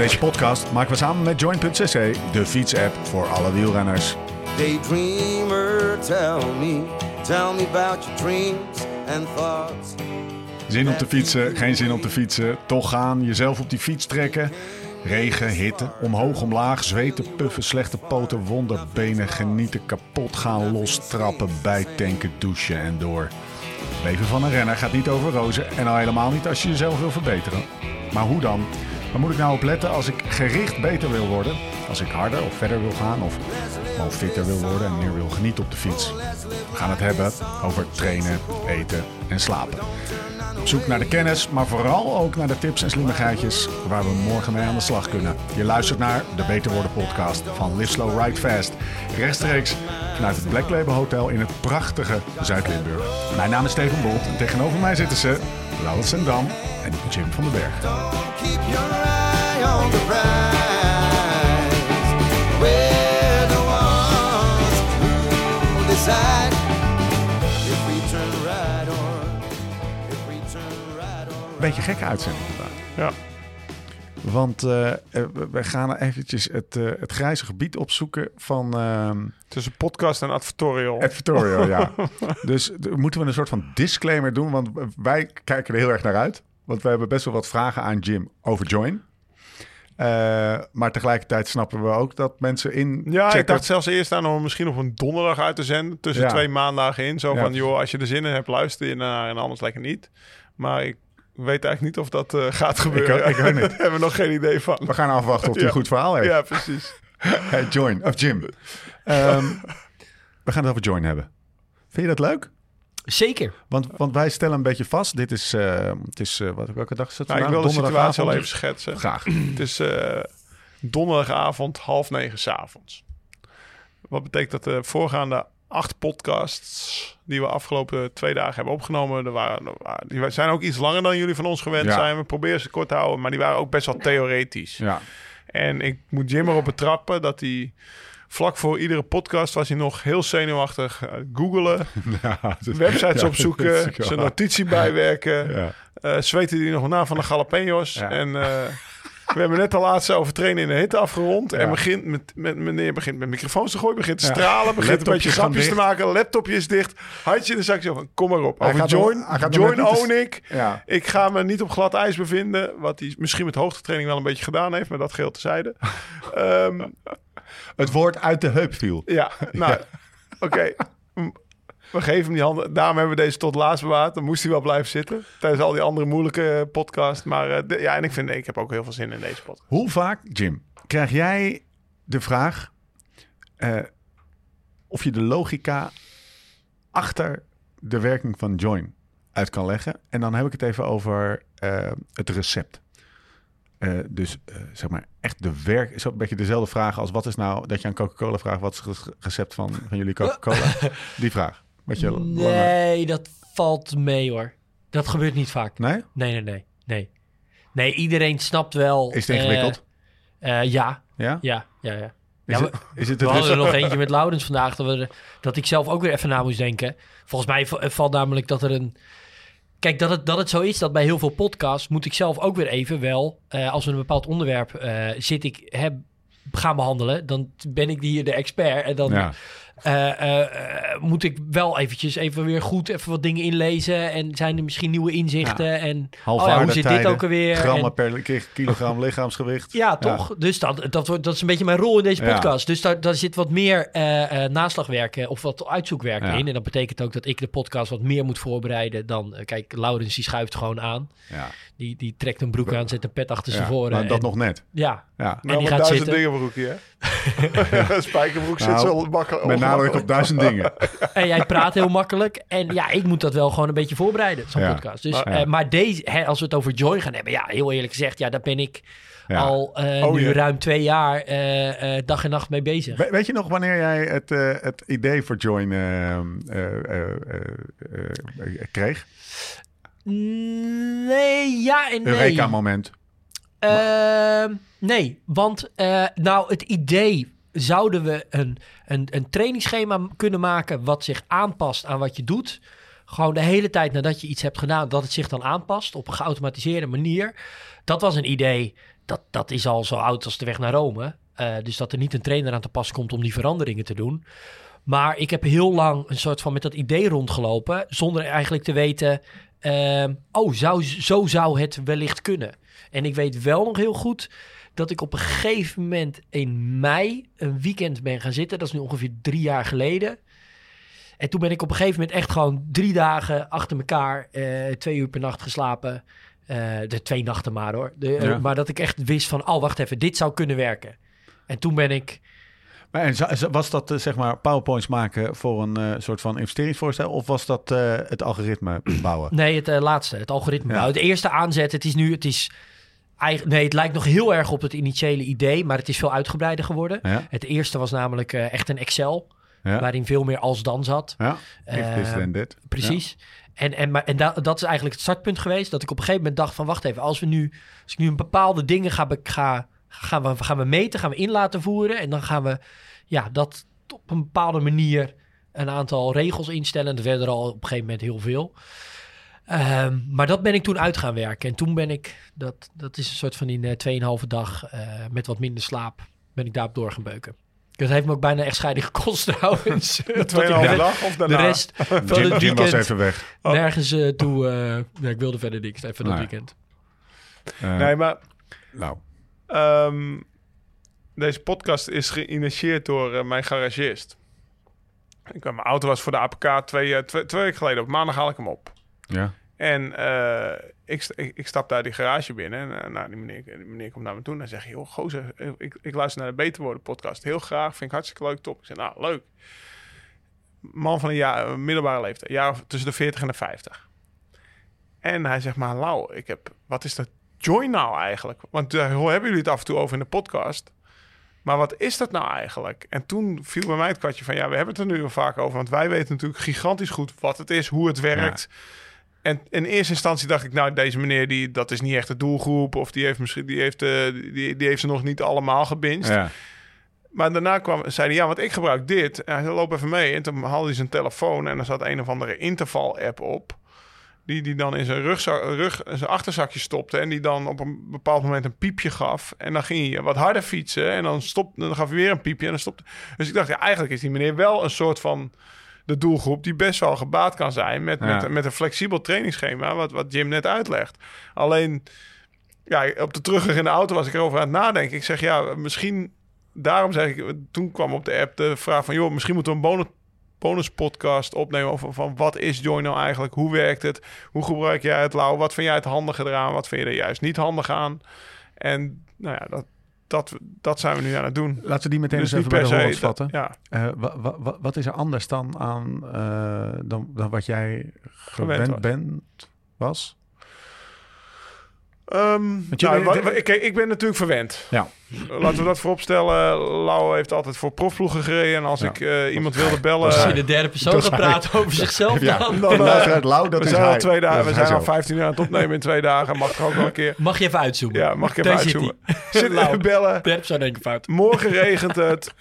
Deze podcast maken we samen met Join.cc, de fietsapp voor alle wielrenners. Daydreamer, tell me, tell me about your dreams and thoughts. Zin om te fietsen, geen zin om te fietsen. Toch gaan, jezelf op die fiets trekken. Regen, hitte, omhoog, omlaag, zweten, puffen, slechte poten, wonderbenen, genieten, kapot gaan, lostrappen, bijtanken, douchen en door. Het leven van een renner gaat niet over rozen en al helemaal niet als je jezelf wil verbeteren. Maar hoe dan? Waar moet ik nou op letten als ik gericht beter wil worden? Als ik harder of verder wil gaan of gewoon fitter wil worden en meer wil genieten op de fiets? We gaan het hebben over trainen, eten en slapen. Op zoek naar de kennis, maar vooral ook naar de tips en slimmigheidjes waar we morgen mee aan de slag kunnen. Je luistert naar de Beter Worden podcast van Live Slow Ride Fast. Rechtstreeks vanuit het Black Label Hotel in het prachtige Zuid-Limburg. Mijn naam is Steven Bolt en tegenover mij zitten ze Laurens Dam en Jim van den Berg. Beetje gekke uitzending vandaag. Ja. Want eh, eh, we- gaan eventjes het, eh, het grijze gebied opzoeken van ehm Tussen podcast en advertorial. advertorial. ja. Dus moeten we een soort van disclaimer doen, want wij kijken er heel erg naar uit. Want we hebben best wel wat vragen aan Jim over Join. Eh, maar tegelijkertijd snappen we ook dat mensen in. Ja, ik dacht zelfs eerst aan om misschien op een donderdag uit te zenden. Tussen Ja. twee maandagen in. Zo Ja. van, joh, als je er zin in hebt, luister je naar en anders lekker niet. Maar ik weet eigenlijk niet of dat eh, gaat gebeuren. ook- ik ook niet. Daar hebben we nog geen idee van. We gaan afwachten of hij Ja. een goed verhaal heeft. Ja, precies. Hey, Join, of Jim. Ehm, we gaan het over Join hebben. Vind je dat leuk? Zeker. Want, want wij stellen een beetje vast. Dit is, eh, het is eh, wat, welke dag is het? Nou, ik wil de situatie al even schetsen. Graag. Het is eh, donderdagavond, half negen s'avonds. Wat betekent dat de voorgaande acht podcasts die we afgelopen twee dagen hebben opgenomen, er waren, er waren- die zijn ook iets langer dan jullie van ons gewend Ja. zijn. We proberen ze kort te houden, maar die waren ook best wel theoretisch. Ja. En ik moet Jim erop betrappen dat hij vlak voor iedere podcast was hij nog heel zenuwachtig uh, googelen, ja dus- websites ja, opzoeken, zijn notitie bijwerken. Ja. Eh zweten die nog na van de jalapenos. Ja. En eh, we hebben net de laatste over trainen in de hitte afgerond. En begint met, met, meneer begint met microfoons te gooien, begint te stralen, begint een beetje grapjes te maken. Laptopje is dicht, handje in de zak. Zo van, kom maar op. Hij Over join, nog join own ik. Ik ga me niet op glad ijs bevinden. Wat hij misschien met hoogtetraining wel een beetje gedaan heeft. Maar dat geheel tezijde. Ehm Het woord uit de heup viel. ja, nou, oké. We geven hem die handen. Daarom hebben we deze tot laatst bewaard. Dan moest hij wel blijven zitten. Tijdens al die andere moeilijke podcasts. Maar eh, de- ja, en ik vind, ik heb ook heel veel zin in deze podcast. Hoe vaak, Jim, krijg jij de vraag eh, of je de logica achter de werking van Join uit kan leggen? En dan heb ik het even over eh, het recept. Eh, dus eh, zeg maar echt de werk. Zo een beetje dezelfde vraag als wat is nou dat je aan Coca-Cola vraagt: wat is het recept van, van jullie Coca-Cola? Die vraag. Langer. Nee, dat valt mee hoor. Dat gebeurt niet vaak. Nee? Nee, nee, nee. Nee, nee iedereen snapt wel. Is het ingewikkeld? eh, ja, ja? ja, ja, ja. Is, Ja, het, is het We hadden er nog eentje met Laurens vandaag. Dat, we, dat ik zelf ook weer even na moest denken. Volgens mij valt namelijk dat er een... Kijk, dat het, dat het zo is dat bij heel veel podcasts... moet ik zelf ook weer even wel... eh, als we een bepaald onderwerp eh, zit ik, heb, gaan behandelen... dan ben ik hier de expert. En dan Ja. Eh, eh, eh, moet ik wel eventjes even weer goed even wat dingen inlezen. En zijn er misschien nieuwe inzichten. En oh ja, hoe zit dit ook alweer? Grammen En- per ki- kilogram lichaamsgewicht. ja, toch? Dus dat, dat, wordt, dat is een beetje mijn rol in deze podcast. Dus daar, daar zit wat meer naslagwerk eh, of wat uitzoekwerk in. En dat betekent ook dat ik de podcast wat meer moet voorbereiden dan... kijk, Laurens die schuift gewoon aan. Ja. Die, die trekt een broek aan, zet een pet achter zijn voren. maar dat en- nog net. Ja, Ja. En die met gaat duizend zitten. dingen broekje, hè? Spijkerbroek zit Nou, zo makkelijk. Met nadruk op duizend dingen. en jij praat heel makkelijk. En ja, ik moet dat wel gewoon een beetje voorbereiden, zo'n Ja. podcast. Dus, Maar- eh, maar deze, hè, als we het over Joy gaan hebben... Ja, heel eerlijk gezegd, ja, daar ben ik Ja. al eh, Oh, nu ruim twee jaar eh, eh, dag en nacht mee bezig. We- weet je nog wanneer jij het, eh, het idee voor Join eh, eh, eh, eh, eh, kreeg? Nee, ja en nee. Eureka-moment. Ehm, nee, want eh, nou het idee zouden we een, een, een trainingsschema kunnen maken wat zich aanpast aan wat je doet. Gewoon de hele tijd nadat je iets hebt gedaan, dat het zich dan aanpast op een geautomatiseerde manier. Dat was een idee dat, dat is al zo oud als de weg naar Rome. Eh, dus dat er niet een trainer aan te pas komt om die veranderingen te doen. Maar ik heb heel lang een soort van met dat idee rondgelopen. Zonder eigenlijk te weten. ehm, oh, zou, zo zou het wellicht kunnen. En ik weet wel nog heel goed dat ik op een gegeven moment in mei een weekend ben gaan zitten. Dat is nu ongeveer drie jaar geleden. En toen ben ik op een gegeven moment echt gewoon drie dagen achter elkaar, eh, twee uur per nacht geslapen. Eh, de twee nachten maar hoor. De, eh, Ja. maar dat ik echt wist van, oh wacht even, dit zou kunnen werken. En toen ben ik, Maar en was dat zeg maar PowerPoints maken voor een soort van investeringsvoorstel? Of was dat het algoritme bouwen? nee, het laatste, het algoritme. Ja. Nou, het eerste aanzet, het is nu, het is, eigen- nee, het lijkt nog heel erg op het initiële idee, maar het is veel uitgebreider geworden. Ja, Het eerste was namelijk eh, echt een Excel, ja, waarin veel meer als dan zat. ja. Eh, then that. Precies. En, en, maar, en da- dat is eigenlijk het startpunt geweest. Dat ik op een gegeven moment dacht van... wacht even, als we nu... als ik nu een bepaalde dingen ga, ga, gaan, we, gaan we meten... gaan we in laten voeren... en dan gaan we ja, dat op een bepaalde manier... een aantal regels instellen. Dat werden er al op een gegeven moment heel veel. Ehm, maar dat ben ik toen uit gaan werken. En toen ben ik... dat, dat is een soort van in uh, 2,5 dag... eh, met wat minder slaap... ben ik daarop door gaan beuken. Dat heeft me ook bijna echt scheiding gekost trouwens. Dat Tweeënhalve de- dag of de daarna? rest van Jim, het Jim was weekend even weg. Oh. nergens eh, toe. eh, nee, ik wilde verder niks. Even dat Nee. weekend. Eh, Nee, maar Nou, ehm, deze podcast is geïnitieerd door mijn garagist. Ik, mijn auto was voor de APK twee, twee, twee weken geleden. Op maandag haal ik hem op. ja. En eh, ik, ik, ik stap daar die garage binnen. En eh, nou, die, meneer, die meneer komt naar me toe en zegt... joh, gozer, ik, ik luister naar de Beter Worden podcast. Heel graag, vind ik hartstikke leuk, top. Ik zeg, nou, leuk. Man van een jaar, middelbare leeftijd. Jaar tussen de 40 en de 50. En hij zegt, maar Lau, ik heb... Wat is dat join nou eigenlijk? Want daar hebben jullie het af en toe over in de podcast... Maar wat is dat nou eigenlijk? En toen viel bij mij het kwartje van... ja, we hebben het er nu al vaak over... want wij weten natuurlijk gigantisch goed wat het is, hoe het werkt... En in eerste instantie dacht ik, nou, deze meneer, die, dat is niet echt de doelgroep. Of die heeft misschien, die heeft, eh, die, die heeft ze nog niet allemaal gebinged. ja. Maar daarna kwam, zei hij, ja, want ik gebruik dit. En hij zei, loop even mee. En toen haalde hij zijn telefoon en er zat een of andere interval-app op. Die die dan in zijn, rugzak, rug, in zijn achterzakje stopte. En die dan op een bepaald moment een piepje gaf. En dan ging hij wat harder fietsen. En dan, stop, dan gaf hij weer een piepje. En dan stopte. Dus ik dacht, ja, eigenlijk is die meneer wel een soort van de doelgroep die best wel gebaat kan zijn met, Ja. met, met een flexibel trainingsschema, wat, wat Jim net uitlegt. Alleen, ja, op de terugweg in de auto was ik erover aan het nadenken. Ik zeg, ja, misschien, daarom zeg ik, toen kwam op de app de vraag van, joh, misschien moeten we een bonus, bonus podcast opnemen over van wat is Join nou eigenlijk, hoe werkt het, hoe gebruik jij het, Lau, wat vind jij het handige eraan, wat vind je er juist niet handig aan? En nou ja, dat, dat, dat zijn we nu aan het doen. Laten we die meteen Dus eens even bij de dat- vatten. ja, Eh, wa- wa- wa- wat is er anders dan aan eh, dan, dan wat jij gewend was. bent was? Ehm, nou, kijk, ik ben natuurlijk verwend. Ja. Laten we dat vooropstellen. Lau heeft altijd voor profploegen gereden. En als Ja. ik eh, iemand wilde bellen... Als je de derde persoon gaat praten over zichzelf Ja, dan. dan, eh, Lau, dat we is zijn al hij. twee dagen, Dat we zijn al zo. 15 uur aan het opnemen in twee dagen. Mag ik ook wel een keer. Mag je even uitzoomen? Ja, mag ik even Daar zit uitzoomen. Zit even bellen. Derde persoon denk ik fout. Morgen regent het.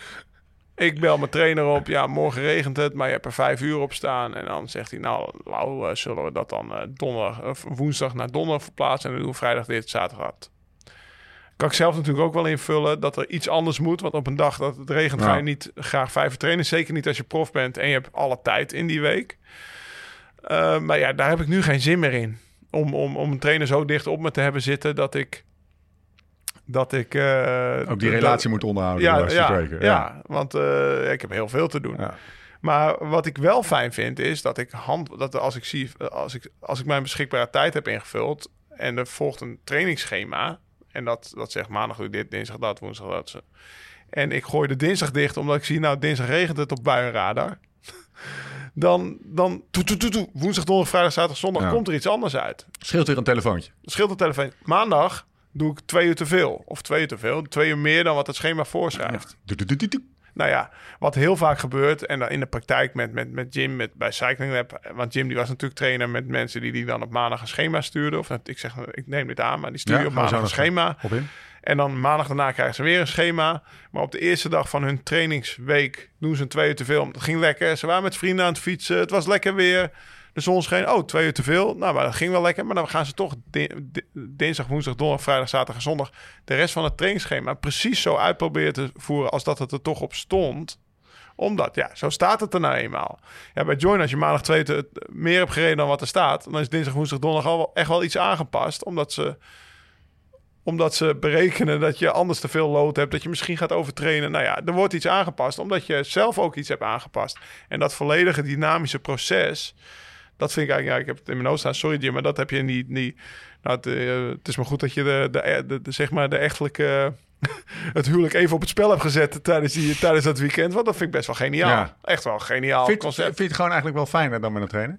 Ik bel mijn trainer op. Ja, morgen regent het, maar je hebt er vijf uur op staan. En dan zegt hij, nou, Lau, eh, zullen we dat dan eh, donderdag, of woensdag naar donderdag verplaatsen. En dan doen we vrijdag dit, zaterdag dat. Kan ik zelf natuurlijk ook wel invullen dat er iets anders moet. Want op een dag dat het regent ga je niet graag vijf trainen. Zeker niet als je prof bent en je hebt alle tijd in die week. Eh, maar ja, daar heb ik nu geen zin meer in. Om, om, om een trainer zo dicht op me te hebben zitten dat ik... Dat ik... eh, Ook die relatie moet onderhouden. ja, ja, spreken. ja. want eh, ik heb heel veel te doen. Ja. Maar wat ik wel fijn vind is dat ik hand, dat als ik zie, als ik, als ik mijn beschikbare tijd heb ingevuld en er volgt een trainingsschema en dat, dat zegt maandag doe dit, dinsdag dat, woensdag dat. zo. En ik gooi de dinsdag dicht omdat ik zie, nou dinsdag regent het op buienradar. Dan, dan toe, toe, toe, toe. woensdag, donderdag, vrijdag, zaterdag, zondag Ja. komt er iets anders uit. Scheelt weer een telefoontje. Scheelt de telefoon. Maandag doe ik twee uur te veel. Of twee uur te veel. Twee uur meer dan wat het schema voorschrijft. Nou ja, wat heel vaak gebeurt, en dan in de praktijk met, met, met Jim, met, bij Cycling Lab, want Jim die was natuurlijk trainer met mensen die die dan op maandag een schema stuurden. Of ik zeg, ik neem dit aan, maar die stuur je Ja, op maandag een schema. Op in. En dan maandag daarna krijgen ze weer een schema. Maar op de eerste dag van hun trainingsweek doen ze een twee uur te veel. Het ging lekker. Ze waren met vrienden aan het fietsen. Het was lekker weer. De zon scheen, oh, twee uur te veel. Nou, maar dat ging wel lekker. Maar dan gaan ze toch di- di- dinsdag, woensdag, donderdag, vrijdag, zaterdag en zondag... de rest van het trainingsschema precies zo uitproberen te voeren... als dat het er toch op stond omdat, ja, zo staat het er nou eenmaal. Ja, bij Join, als je maandag twee te, meer hebt gereden dan wat er staat... dan is dinsdag, woensdag, donderdag al wel, echt wel iets aangepast. Omdat ze, omdat ze berekenen dat je anders te veel lood hebt... dat je misschien gaat overtrainen. Nou ja, er wordt iets aangepast omdat je zelf ook iets hebt aangepast. En dat volledige dynamische proces... dat vind ik eigenlijk... Ja, ik heb het in mijn notes staan, sorry Jim... maar dat heb je niet... niet nou, het, eh, het is maar goed dat je de, de, de, de- zeg maar de echtelijke het huwelijk even op het spel heb gezet tijdens, die, tijdens dat weekend. Want dat vind ik best wel geniaal. Ja. Echt wel geniaal Vind, concept. vind je het gewoon eigenlijk wel fijner dan met een trainer?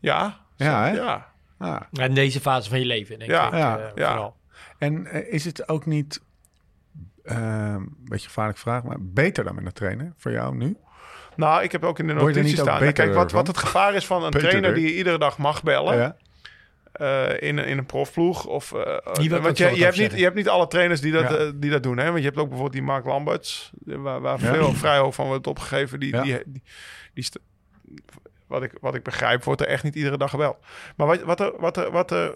Ja. Ja, hè? Ja. Ah. In deze fase van je leven, denk Ja, ik. ja, eh, ja. Vooral. En eh, is het ook niet, eh, een beetje een gevaarlijke vraag, maar beter dan met een trainer voor jou nu? Nou, ik heb ook in de ook staan. Nou, Kijk, wat, wat het gevaar is van een trainer die je iedere dag mag bellen. Ja. eh, in, een- in een profploeg. Of, ik want je, je, hebt niet, je hebt niet alle trainers die dat, Ja. die dat doen. Hè? Want je hebt ook bijvoorbeeld die Mark Lamberts, waar, waar Ja. veel vrij hoog van wordt opgegeven. Die, Ja. die, die, wat, ik, wat ik begrijp, wordt er echt niet iedere dag gebeld. Maar wat, wat er. Wat er, wat er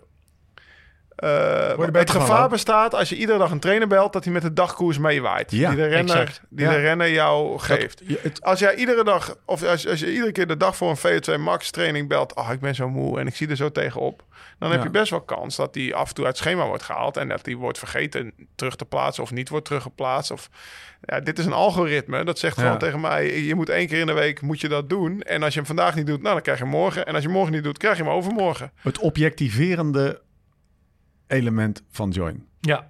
het van, gevaar bestaat als je iedere dag een trainer belt dat hij met de dagkoers meewaait. Ja, die de renner, exact. die Ja. de renner jou geeft. het, Als jij iedere dag, of als, als je iedere keer de dag voor een VO2 Max training belt, oh, ik ben zo moe en ik zie er zo tegenop, dan heb je best wel kans dat die af en toe uit het schema wordt gehaald en dat die wordt vergeten terug te plaatsen of niet wordt teruggeplaatst. Of, ja, dit is een algoritme, dat zegt gewoon tegen mij, je moet één keer in de week moet je dat doen. En als je hem vandaag niet doet, nou, dan krijg je hem morgen. En als je hem morgen niet doet, krijg je hem overmorgen. het objectiverende element van Join. Ja,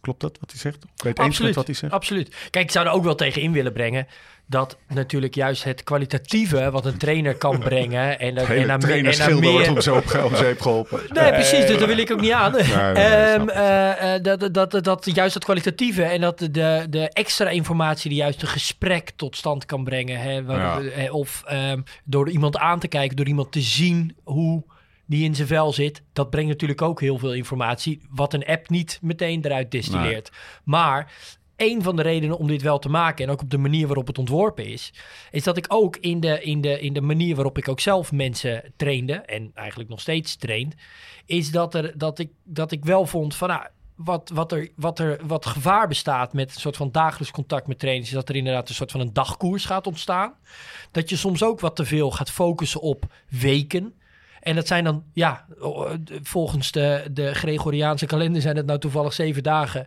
Klopt dat wat hij zegt? Ik weet eens wat hij zegt. absoluut. Kijk, ik zou er ook wel tegen in willen brengen dat natuurlijk juist het kwalitatieve wat een trainer kan brengen en, en, hele en trainerschilder aan wordt meer... om om zeep geholpen. Nee, precies, dus daar wil ik ook niet aan. nee, nee, Ehm, eh, eh, dat, dat, dat, dat juist dat kwalitatieve en dat de, de extra informatie die juist een gesprek tot stand kan brengen. Hè, waar- Ja. eh, Of ehm, door iemand aan te kijken, door iemand te zien hoe die in zijn vel zit. Dat brengt natuurlijk ook heel veel informatie, wat een app niet meteen eruit distilleert. Maar een van de redenen om dit wel te maken, en ook op de manier waarop het ontworpen is, is dat ik ook in de, in de, in de manier waarop ik ook zelf mensen trainde, en eigenlijk nog steeds train, is dat, er, dat, ik, dat ik wel vond van, nou, wat, wat, er, wat er wat gevaar bestaat met een soort van dagelijks contact met trainers, is dat er inderdaad een soort van een dagkoers gaat ontstaan. Dat je soms ook wat te veel gaat focussen op weken. En dat zijn dan, ja, volgens de, de Gregoriaanse kalender zijn het nou toevallig zeven dagen.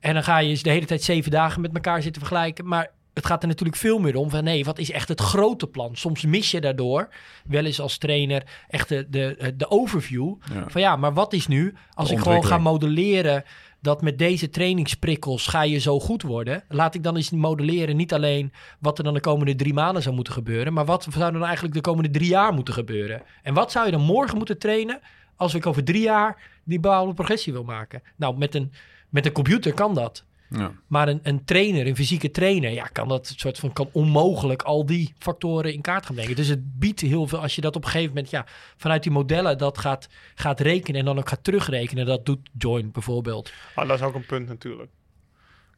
En dan ga je eens de hele tijd zeven dagen met elkaar zitten vergelijken. Maar het gaat er natuurlijk veel meer om van nee, wat is echt het grote plan? Soms mis je daardoor, wel eens als trainer, echt de, de, de overview. Ja. Van ja, maar wat is nu als ik gewoon ga modelleren dat met deze trainingsprikkels ga je zo goed worden. Laat ik dan eens modelleren niet alleen wat er dan de komende drie maanden zou moeten gebeuren, maar wat zou er dan eigenlijk de komende drie jaar moeten gebeuren? En wat zou je dan morgen moeten trainen als ik over drie jaar die bepaalde progressie wil maken? Nou, met een, met een computer kan dat. Ja. Maar een, een trainer, een fysieke trainer, ja, kan dat soort van kan onmogelijk al die factoren in kaart gaan brengen. Dus het biedt heel veel als je dat op een gegeven moment, ja, vanuit die modellen dat gaat, gaat rekenen en dan ook gaat terugrekenen. Dat doet Join bijvoorbeeld. Maar dat is ook een punt natuurlijk.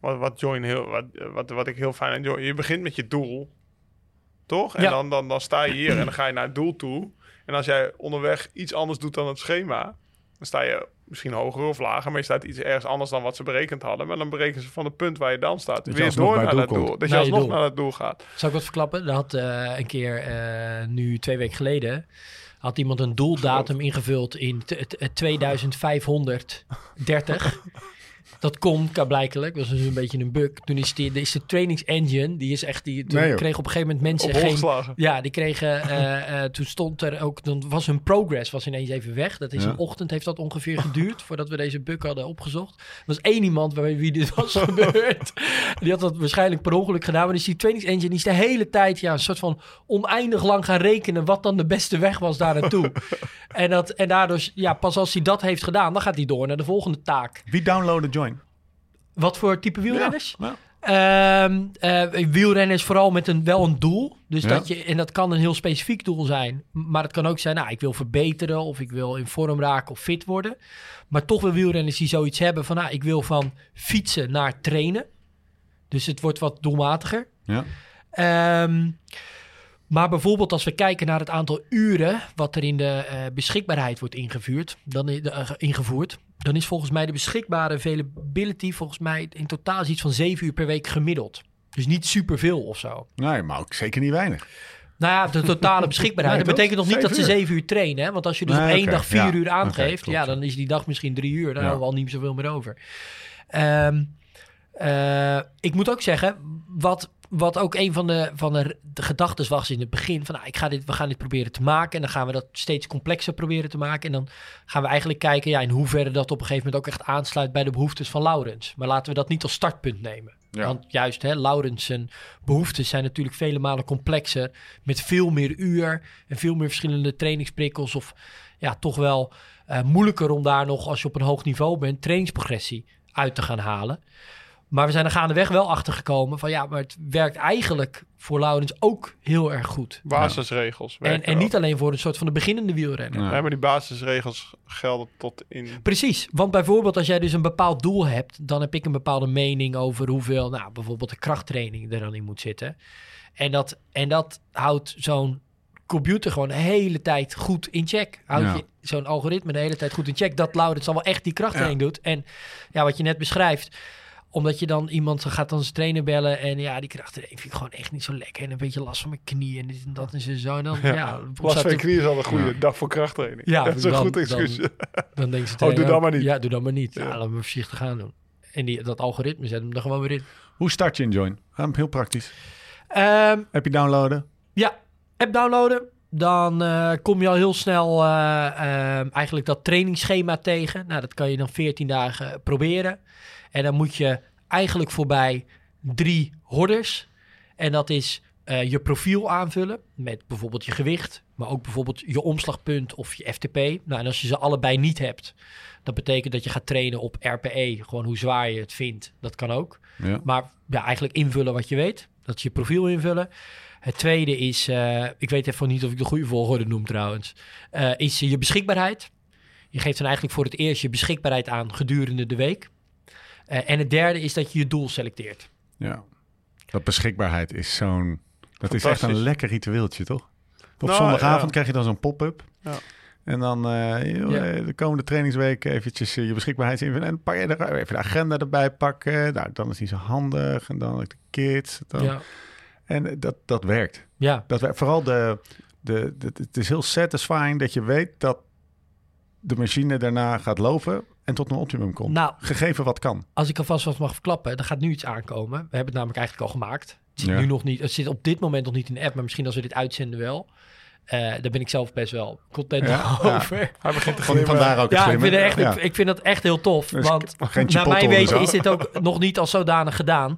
Wat, wat, join heel, wat, wat, wat ik heel fijn aan Join... Je begint met je doel, toch? En Ja. dan, dan, dan sta je hier en dan ga je naar het doel toe. En als jij onderweg iets anders doet dan het schema... dan sta je misschien hoger of lager... maar je staat iets ergens anders dan wat ze berekend hadden. Maar dan berekenen ze van het punt waar je dan staat... je weer door naar het dat doel. Dat je alsnog doel. naar dat doel gaat. Zal ik wat verklappen? Dat had eh, een keer, eh, nu twee weken geleden, had iemand een doeldatum ingevuld in t- t- 2530. Dat kon blijkelijk, dat was dus een beetje een bug. Toen is, die, is de trainingsengine, die is echt, die toen Nee, kreeg op een gegeven moment mensen geen... Ja, die kregen, eh, eh, toen stond er ook, dan was hun progress was ineens even weg. Dat is Ja. een ochtend heeft dat ongeveer geduurd voordat we deze bug hadden opgezocht. Er was één iemand bij wie dit was gebeurd. Die had dat waarschijnlijk per ongeluk gedaan. Maar dus die trainingsengine die is de hele tijd ja, een soort van oneindig lang gaan rekenen wat dan de beste weg was daar naartoe. en, dat, en daardoor, ja, pas als hij dat heeft gedaan, dan gaat hij door naar de volgende taak. Wie downloadde Join? Wat voor type wielrenners? Ja. Ehm eh, wielrenners vooral met een, wel een doel. Dus Ja. dat je, en dat kan een heel specifiek doel zijn. Maar het kan ook zijn, nou, ik wil verbeteren of ik wil in vorm raken of fit worden. Maar toch wel wielrenners die zoiets hebben van, nou, ik wil van fietsen naar trainen. Dus het wordt wat doelmatiger. Ja. Ehm, Maar bijvoorbeeld als we kijken naar het aantal uren wat er in de eh, beschikbaarheid wordt ingevuurd, dan, eh, ingevoerd, dan is volgens mij de beschikbare availability volgens mij in totaal iets van 7 uur per week gemiddeld. Dus niet superveel of zo. Nee, maar ook zeker niet weinig. Nou ja, de totale beschikbaarheid. Nee, dat betekent nog niet dat ze Zeven uur. zeven trainen. Hè? Want als je dus Nee, op één dag vier ja. uur aangeeft, ja, dan is die dag misschien drie uur. Daar Ja. hebben we al niet zoveel meer over. Ehm, eh, ik moet ook zeggen, wat, wat ook een van de, van de, de gedachten was in het begin: van nou, ik ga dit, we gaan dit proberen te maken. En dan gaan we dat steeds complexer proberen te maken. En dan gaan we eigenlijk kijken ja, in hoeverre dat op een gegeven moment ook echt aansluit bij de behoeftes van Laurens. Maar laten we dat niet als startpunt nemen. Ja. Want juist, hè, Laurens behoeftes zijn natuurlijk vele malen complexer. Met veel meer uur en veel meer verschillende trainingsprikkels. Of ja, toch wel eh, moeilijker om daar nog, als je op een hoog niveau bent, trainingsprogressie uit te gaan halen. Maar we zijn er gaandeweg wel achter gekomen van ja, maar het werkt eigenlijk voor Laurens ook heel erg goed. Basisregels. En, en niet alleen voor een soort van de beginnende wielrenner. Ja. Ja, maar die basisregels gelden tot in... Precies, want bijvoorbeeld als jij dus een bepaald doel hebt, dan heb ik een bepaalde mening over hoeveel, nou bijvoorbeeld de krachttraining er dan in moet zitten. En dat, en dat houdt zo'n computer gewoon de hele tijd goed in check. Houdt Ja. je zo'n algoritme de hele tijd goed in check. Dat Laurens al wel echt die krachttraining doet. En ja, wat je net beschrijft, omdat je dan iemand gaat dan zijn trainer bellen en ja, die krachttraining vind ik gewoon echt niet zo lekker. En een beetje last van mijn knie en dit en dat en zo. En dan, ja, Last staat van je knie is al een goede Ja. dag voor krachttraining. Ja, dat is een dan- goed excuus. dan- Dan denkt ze Oh, doe dat maar niet. Ja, doe dat maar niet. Ja. Ja, laten we voorzichtig aan doen. En die, dat algoritme zet hem er gewoon weer in. Hoe start je in Join? Ehm, heel praktisch. Ehm, Heb je downloaden? ja, app downloaden. Dan eh, kom je al heel snel eh, ehm, eigenlijk dat trainingsschema tegen. Nou, dat kan je dan 14 dagen proberen. En dan moet je eigenlijk voorbij drie hordes. En dat is eh, je profiel aanvullen met bijvoorbeeld je gewicht, maar ook bijvoorbeeld je omslagpunt of je FTP. Nou, en als je ze allebei niet hebt, dat betekent dat je gaat trainen op RPE, gewoon hoe zwaar je het vindt. Dat kan ook. Ja. Maar ja, eigenlijk invullen wat je weet. Dat is je profiel invullen. Het tweede is, eh, ik weet even niet of ik de goede volgorde noem trouwens, eh, is je beschikbaarheid. Je geeft dan eigenlijk voor het eerst je beschikbaarheid aan gedurende de week. Eh, en het derde is dat je je doel selecteert. ja. Dat beschikbaarheid is zo'n... Dat is echt een lekker ritueeltje, toch? Op Nou, zondagavond ja. krijg je dan zo'n pop-up. Ja. En dan eh, joh, Ja. eh, de komende trainingsweek eventjes je beschikbaarheid invullen. En pak je er even de agenda erbij pakken. Nou, dan is die zo handig. En dan de kids. Dan. Ja, En dat, dat werkt. ja. Dat werkt. Vooral de, de, de- Het is heel satisfying dat je weet dat de machine daarna gaat lopen en tot een optimum komt. Nou, Gegeven wat kan. als ik alvast wat mag verklappen, er gaat nu iets aankomen. We hebben het namelijk eigenlijk al gemaakt. Het zit Ja. nu nog niet. Het zit op dit moment nog niet in de app, maar misschien als we dit uitzenden wel. Eh, daar ben ik zelf best wel content Ja, over. Hij begint te glimmen. vandaar ook Ja, ik vind, het echt, Ja. ik vind dat echt heel tof. Dus want naar mijn weten is dit ook nog niet als zodanig gedaan.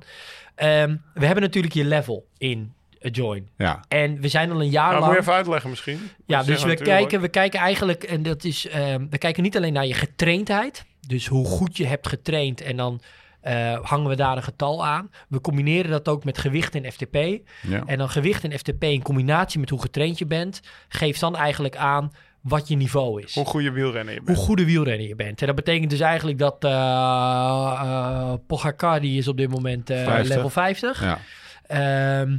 Ehm, we hebben natuurlijk je level in Join. Ja. En we zijn al een jaar Nou, moet lang... je even uitleggen misschien. Ja, Moet dus we kijken, we kijken eigenlijk, en dat is, ehm, we kijken niet alleen naar je getraindheid, dus hoe goed je hebt getraind en dan eh, hangen we daar een getal aan. We combineren dat ook met gewicht en FTP. ja. En dan gewicht en FTP in combinatie met hoe getraind je bent, geeft dan eigenlijk aan wat je niveau is. Hoe goede wielrenner je Hoe bent. goede wielrenner je bent. En dat betekent dus eigenlijk dat eh eh, Pogacar, die is op dit moment eh, 50. level 50. ja. Ehm,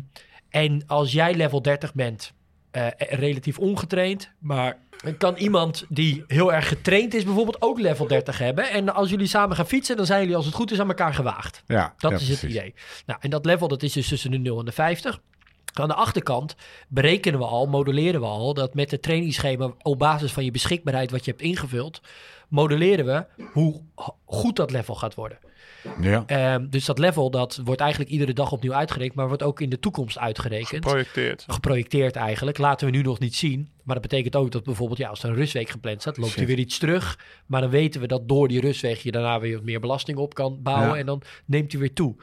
en als jij level 30 bent, eh, relatief ongetraind, maar kan iemand die heel erg getraind is bijvoorbeeld ook level 30 hebben. En als jullie samen gaan fietsen, dan zijn jullie als het goed is aan elkaar gewaagd. ja. Dat ja, is het precies. idee. Nou, en dat level dat is dus tussen de 0 en de 50. Aan de achterkant berekenen we al, modelleren we al, dat met het trainingsschema op basis van je beschikbaarheid wat je hebt ingevuld, modelleren we hoe ho- goed dat level gaat worden. Ja. Ehm, dus dat level dat wordt eigenlijk iedere dag opnieuw uitgerekend, maar wordt ook in de toekomst uitgerekend. Geprojecteerd. Geprojecteerd eigenlijk. Laten we nu nog niet zien. Maar dat betekent ook dat bijvoorbeeld, ja, als er een rustweek gepland staat, loopt hij Shit. weer iets terug. Maar dan weten we dat door die rustweek je daarna weer wat meer belasting op kan bouwen. Ja. En dan neemt hij weer toe.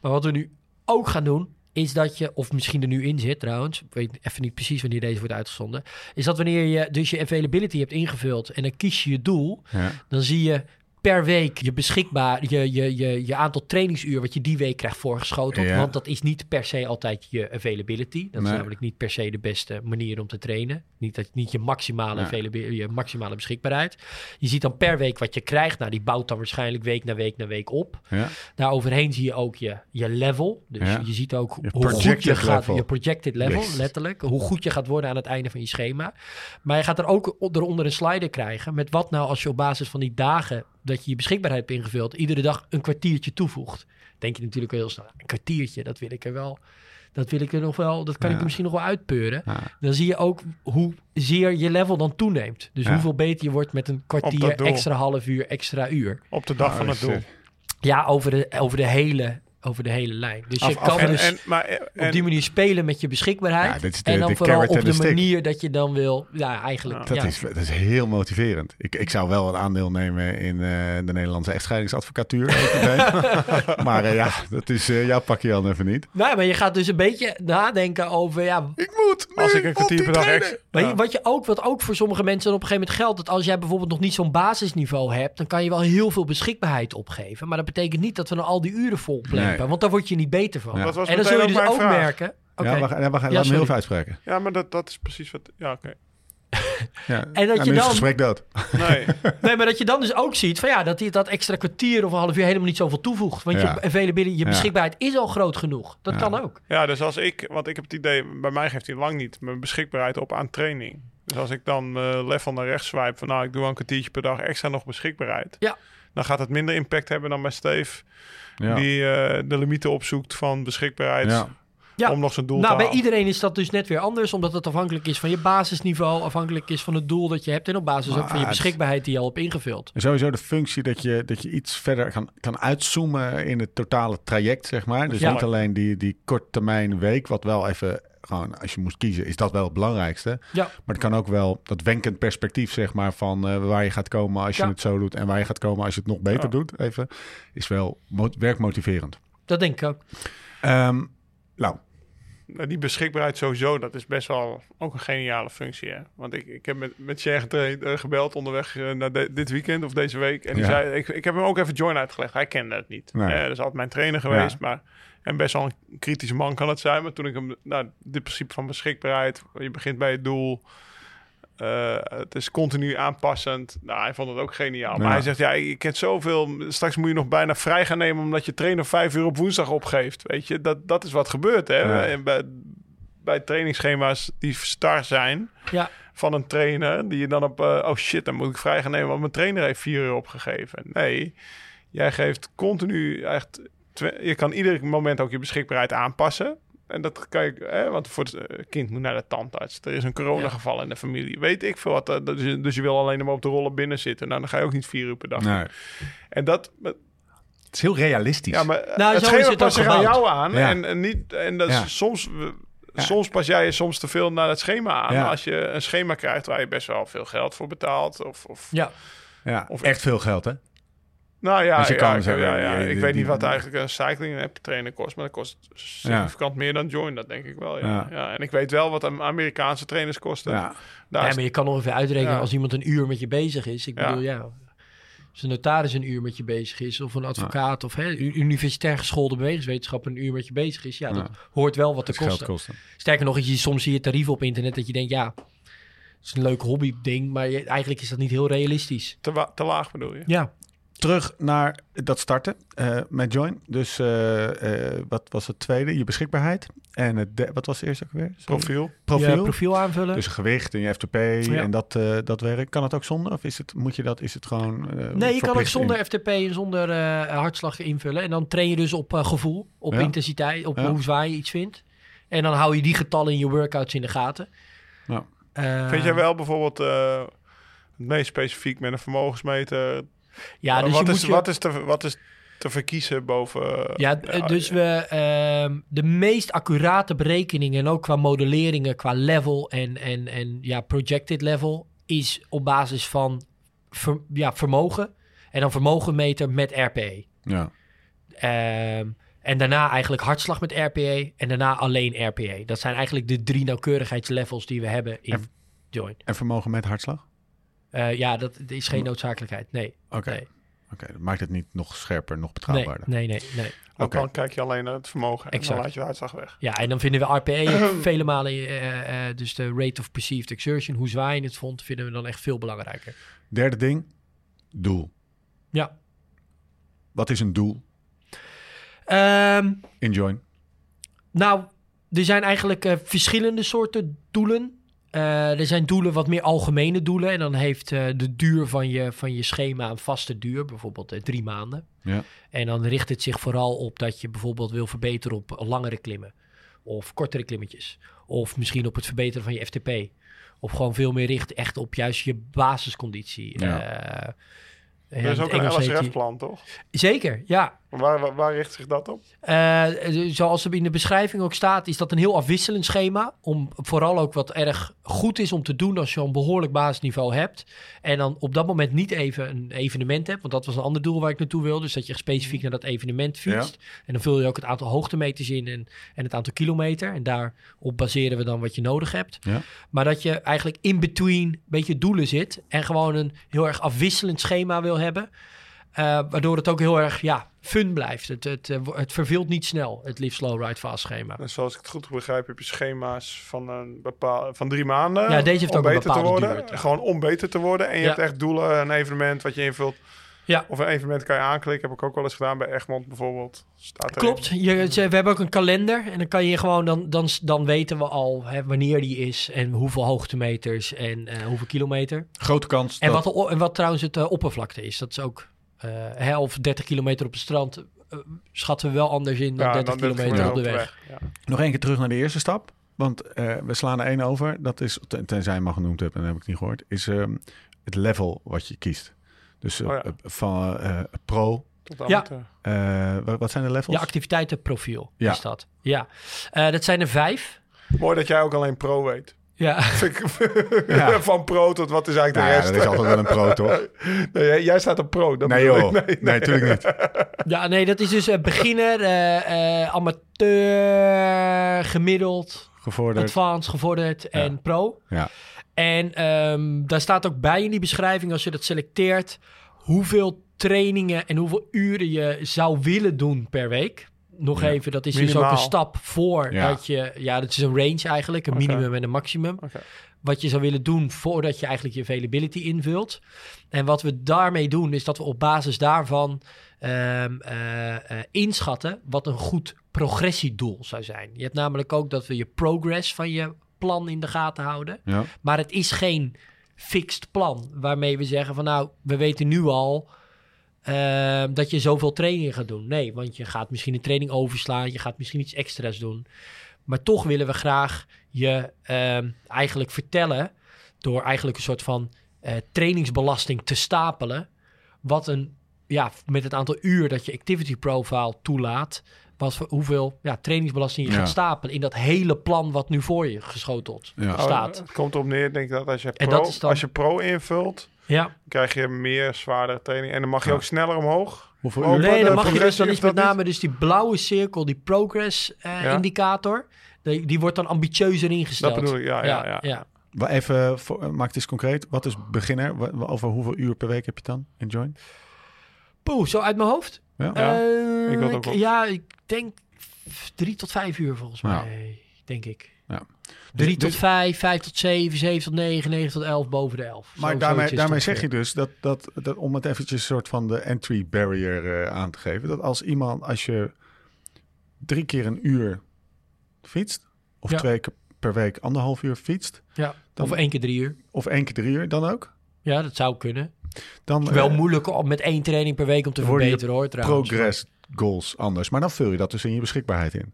Maar wat we nu ook gaan doen, is dat je, of misschien er nu in zit trouwens, ik weet even niet precies wanneer deze wordt uitgezonden, is dat wanneer je dus je availability hebt ingevuld en dan kies je je doel, Ja. dan zie je per week je beschikbaar, je, je, je, je aantal trainingsuur wat je die week krijgt voorgeschoteld. Ja. Want dat is niet per se altijd je availability. Dat is namelijk niet per se de beste manier om te trainen. Niet, dat, niet je, maximale Nee. je maximale beschikbaarheid. Je ziet dan per week wat je krijgt. Nou, die bouwt dan waarschijnlijk week na week na week op. Ja. Daar overheen zie je ook je, je level. Dus Ja. je ziet ook Je hoe goed je gaat, level. je projected level, Yes. letterlijk. Hoe goed je gaat worden aan het einde van je schema. Maar je gaat er ook eronder een slider krijgen. Met wat nou als je op basis van die dagen dat je je beschikbaarheid hebt ingevuld, iedere dag een kwartiertje toevoegt. Denk je natuurlijk wel heel snel, een kwartiertje, dat wil ik er wel. Dat wil ik er nog wel, dat kan ik er misschien nog wel uitpeuren. Ja. Dan zie je ook hoe zeer je level dan toeneemt. Dus Ja. hoeveel beter je wordt met een kwartier, extra half uur, extra uur. Op de dag Oh, van het doel. Ja, over de, over de, hele, over de hele lijn. Dus je Af- af- kan En, dus en, maar, en, op die manier spelen met je beschikbaarheid. Ja, de- en dan de vooral op de stick. manier dat je dan wil. Ja, eigenlijk. Dat, ja. is, dat is heel motiverend. Ik, ik zou wel een aandeel nemen in eh, de Nederlandse echtscheidingsadvocatuur. maar eh, ja, dat is eh, jouw pakje dan even niet. Nou, maar je gaat dus een beetje nadenken over. Ja, Ik moet als ik een kwartier per dag extra... maar Ja. wat, je ook, wat ook voor sommige mensen op een gegeven moment geldt. Dat als jij bijvoorbeeld nog niet zo'n basisniveau hebt. dan kan je wel heel veel beschikbaarheid opgeven. Maar dat betekent niet dat we dan al die uren vol. Nee. Want daar word je niet beter van. Ja. Dat was en dan zul je ook dus ook vraag. merken. Ja, wacht, ja, wacht, laat me heel even uitspreken. Ja, maar dat, dat is precies wat... Ja, oké. Ja. En dat Ja, je dan- gesprek dood. Nee. Nee, maar dat je dan dus ook ziet van ja, dat die, dat extra kwartier of een half uur helemaal niet zoveel toevoegt. Want Ja. je availability, je Ja. beschikbaarheid is al groot genoeg. Dat Ja. kan ook. Ja, dus als ik... Want ik heb het idee... Bij mij geeft hij lang niet mijn beschikbaarheid op aan training. Dus als ik dan eh level naar rechts swipe... Van nou, ik doe een kwartiertje per dag extra nog beschikbaarheid. Ja. Dan gaat het minder impact hebben dan bij Steve... Ja. Die eh, de limieten opzoekt van beschikbaarheid... Ja. Ja. Om nog zijn doel Nou, te bij halen. iedereen is dat dus net weer anders, omdat het afhankelijk is van je basisniveau, afhankelijk is van het doel dat je hebt en op basis Maar ook van je beschikbaarheid die je al hebt ingevuld. En Sowieso de functie dat je, dat je iets verder kan, kan uitzoomen in het totale traject, zeg maar. Dus Ja. niet alleen die, die korttermijn week, wat wel even, gewoon als je moest kiezen, is dat wel het belangrijkste. Ja, Maar het kan ook wel dat wenkend perspectief, zeg maar, van eh, waar je gaat komen als je Ja. het zo doet en waar je gaat komen als je het nog beter Ja. doet, even, is wel mo- werkmotiverend. dat denk ik ook. Ehm nou, Nou, Die beschikbaarheid sowieso, dat is best wel ook een geniale functie. Hè? Want ik, ik heb met, met Cher getraind, eh, gebeld onderweg eh, naar de- dit weekend of deze week. En die Ja. zei, ik, ik heb hem ook even Join uitgelegd. Hij kende het niet. Nee. Eh, dat is altijd mijn trainer geweest. Ja. Maar, en best wel een kritische man kan het zijn. Maar toen ik hem, nou, dit principe van beschikbaarheid, je begint bij het doel. eh, het is continu aanpassend. Nou, hij vond het ook geniaal. Maar Ja. hij zegt, ja, je kent zoveel. Straks moet je nog bijna vrij gaan nemen... omdat je trainer vijf uur op woensdag opgeeft. Weet je, dat, dat is wat gebeurt, hè. Ja. Bij, bij trainingsschema's die star zijn Ja, van een trainer... die je dan op... eh, oh shit, dan moet ik vrij gaan nemen... want mijn trainer heeft vier uur opgegeven. Nee, jij geeft continu echt... Je kan ieder moment ook je beschikbaarheid aanpassen... En dat kan je, hè, want voor het eh, kind moet naar de tandarts. Er is een coronageval in de familie. Weet ik veel wat. eh, Dus je, dus je wil alleen maar op de rollen binnen zitten. Nou, dan ga je ook niet vier uur per dag. nee. En dat, het is heel realistisch. ja, maar eh, Nou, het zo is schema het past ook zich aan jou aan. Ja. En, en, niet, en dat is soms, soms pas jij je soms te veel naar het schema aan. Ja. Als je een schema krijgt waar je best wel veel geld voor betaalt. Of, of ja. ja, of- echt veel geld, hè? Nou ja, je ja, kan ik, zeggen, ja, ja, je- ik die- weet die- niet wat eigenlijk een cycling app trainer kost. Maar dat kost significant meer dan Join. Dat denk ik wel, ja. Ja. Ja. En ik weet wel wat Am- Amerikaanse trainers kosten. Ja. Daar Ja, is- maar je kan ongeveer uitrekenen Ja. als iemand een uur met je bezig is. Ik bedoel, ja. Als een notaris een uur met je bezig is, of een advocaat, of hè, universitair geschoolde bewegingswetenschap een uur met je bezig is, ja, dat Ja. hoort wel wat te kosten. kosten. Sterker nog, je, soms zie je tarieven op internet dat je denkt, ja, het is een leuk hobby-ding, maar je- eigenlijk is dat niet heel realistisch. te, te laag bedoel je? Ja, Terug naar dat starten eh, met Join. Dus eh, eh, wat was het tweede? Je beschikbaarheid. En het de- wat was het eerste ook weer? Sorry. Profiel. Profiel. je profiel aanvullen. Dus gewicht en je FTP en dat, eh, dat werk. Kan het ook zonder? Of is het, moet je dat, is het gewoon... eh, nee, je kan ook zonder in? FTP en zonder eh, hartslag invullen. En dan train je dus op gevoel, op Ja. intensiteit, op Ja. hoe zwaar je iets vindt. En dan hou je die getallen in je workouts in de gaten. Ja. Vind jij wel bijvoorbeeld eh, het meest specifiek met een vermogensmeter? Ja, dus wat, je is, moet je... wat, is te, wat is te verkiezen boven... Ja, eh, dus we ehm, de meest accurate berekeningen en ook qua modelleringen, qua level en, en, en ja, projected level, is op basis van ver- ja, vermogen. En dan vermogenmeter met RPE. Ja. Ehm, en daarna eigenlijk hartslag met RPE en daarna alleen RPE. Dat zijn eigenlijk de drie nauwkeurigheidslevels die we hebben in En- Join. En vermogen met hartslag? Eh, ja, dat is geen noodzakelijkheid. Nee. Oké. nee. Oké, dat maakt het niet nog scherper, nog betrouwbaarder. nee, nee, nee. Ook Oké. dan kijk je alleen naar het vermogen en dan Exact. laat je de uitslag weg. Ja, en dan vinden we RPE vele malen, eh, eh, dus de rate of perceived exertion, hoe zwaar je het vond, vinden we dan echt veel belangrijker. Derde ding, doel. Ja. Wat is een doel Ehm, in join? nou, er zijn eigenlijk eh, verschillende soorten doelen. Eh, er zijn doelen, wat meer algemene doelen. En dan heeft eh, de duur van je, van je schema een vaste duur, bijvoorbeeld eh, drie maanden. Ja. En dan richt het zich vooral op dat je bijvoorbeeld wil verbeteren op langere klimmen. Of kortere klimmetjes. Of misschien op het verbeteren van je FTP. Of gewoon veel meer richt echt op juist je basisconditie. Ja. Eh, ja, Er is ook een LSRF-plan, toch? Zeker, ja. Waar, waar, waar richt zich dat op? Eh, zoals er in de beschrijving ook staat, is dat een heel afwisselend schema. Om vooral ook wat erg goed is om te doen als je een behoorlijk basisniveau hebt. En dan op dat moment niet even een evenement hebt. Want dat was een ander doel waar ik naartoe wilde. Dus dat je echt specifiek naar dat evenement fietst. En dan vul je ook het aantal hoogtemeters in en, en het aantal kilometer. En daarop baseren we dan wat je nodig hebt. Ja. Maar dat je eigenlijk in between een beetje doelen zit. En gewoon een heel erg afwisselend schema wil hebben. Eh, waardoor het ook heel erg ja, fun blijft. Het, het, eh, het verveelt niet snel, het Live Slow Ride Fast schema. En zoals ik het goed begrijp, heb je schema's van, een bepaal, van drie maanden. Ja, deze heeft om ook een beter te bepaalde worden. duur, ja. Gewoon om beter te worden. En je Ja. hebt echt doelen, een evenement wat je invult. Ja. Of een evenement kan je aanklikken. Heb ik ook wel eens gedaan bij Egmond bijvoorbeeld. Staat. Klopt, je, we hebben ook een kalender en dan kan je gewoon, dan, dan, dan weten we al hè, wanneer die is en hoeveel hoogtemeters en eh, hoeveel kilometer. Grote kans En dat... wat, en wat trouwens het oppervlakte is, dat is ook hè, of 30 kilometer op het strand, eh, schatten we wel anders in dan Ja, 30 dan 30 kilometer op de weg. Ja. Nog één keer terug naar de eerste stap. Want eh, we slaan er één over. Dat is, ten- tenzij je maar genoemd hebt, en dat heb ik niet gehoord. Is ehm, het level wat je kiest. Dus eh, Oh ja. eh, van eh, pro. Tot Ja. eh, wat, zijn de levels? Je activiteitenprofiel Ja. is dat. Ja, Eh, dat zijn er vijf. Mooi dat jij ook alleen pro weet. Ja, Ja. Van pro tot wat is eigenlijk Nou de ja, rest. dat is altijd wel een pro, toch? Nee, jij- jij staat op pro. Dat Nee bedoel joh, ik. nee, Nee, natuurlijk niet. ja nee, dat is dus eh, beginner, eh, eh, amateur, gemiddeld, Gevorderd. advanced, gevorderd en pro. Ja. En ehm, daar staat ook bij in die beschrijving, als je dat selecteert, hoeveel trainingen en hoeveel uren je zou willen doen per week. Nog Ja. even, dat is dus ook een stap voor Ja. dat je, ja, dat is een range eigenlijk, een minimum en een maximum. Wat je zou willen doen voordat je eigenlijk je availability invult. En wat we daarmee doen, is dat we op basis daarvan ehm, eh, eh, inschatten wat een goed progressiedoel zou zijn. Je hebt namelijk ook dat we je progress van je plan in de gaten houden. Ja. Maar het is geen fixed plan waarmee we zeggen van nou, we weten nu al ehm, dat je zoveel trainingen gaat doen. Nee, want je gaat misschien een training overslaan, je gaat misschien iets extra's doen. Maar toch willen we graag je ehm, eigenlijk vertellen door eigenlijk een soort van eh, trainingsbelasting te stapelen. Wat een, ja, met het aantal uur dat je activity profile toelaat, wat voor, hoeveel ja, trainingsbelasting je Ja. gaat stapelen in dat hele plan wat nu voor je geschoteld Ja. Oh, staat. Het komt erop neer, denk ik, dat als je pro, dat is dan- als je pro invult, Ja, krijg je meer zwaardere training. En dan mag je Ja. ook sneller omhoog. Hoeveel Oh, maar nee, dan mag je dus, dan is met niet? name dus die blauwe cirkel, die progress eh, Ja. indicator, die, die wordt dan ambitieuzer ingesteld. Dat bedoel ik, ja, ja, ja. ja. Wel Even, voor, eh, maak het eens concreet. Wat is beginner? Over hoeveel uur per week heb je dan in join? Poeh, zo uit mijn hoofd? Ja. Ja, Ik ook. Ja, ik denk drie tot vijf uur volgens mij, denk ik. Ja. Drie Dus- tot dus- vijf, vijf tot zeven, zeven tot negen, negen tot elf, boven de elf. Maar Zo- daarmee, daarmee zeg je dus dat, dat, dat om het eventjes een soort van de entry barrier eh, aan te geven. Dat als iemand, als je drie keer een uur fietst, of Ja. twee keer per week anderhalf uur fietst, Ja, dan- of één keer drie uur. of één keer drie uur dan ook, Ja, dat zou kunnen. dan Wel eh, moeilijk om met één training per week om te verbeteren hoor trouwens. progress goals anders. Maar dan vul je dat dus in je beschikbaarheid in.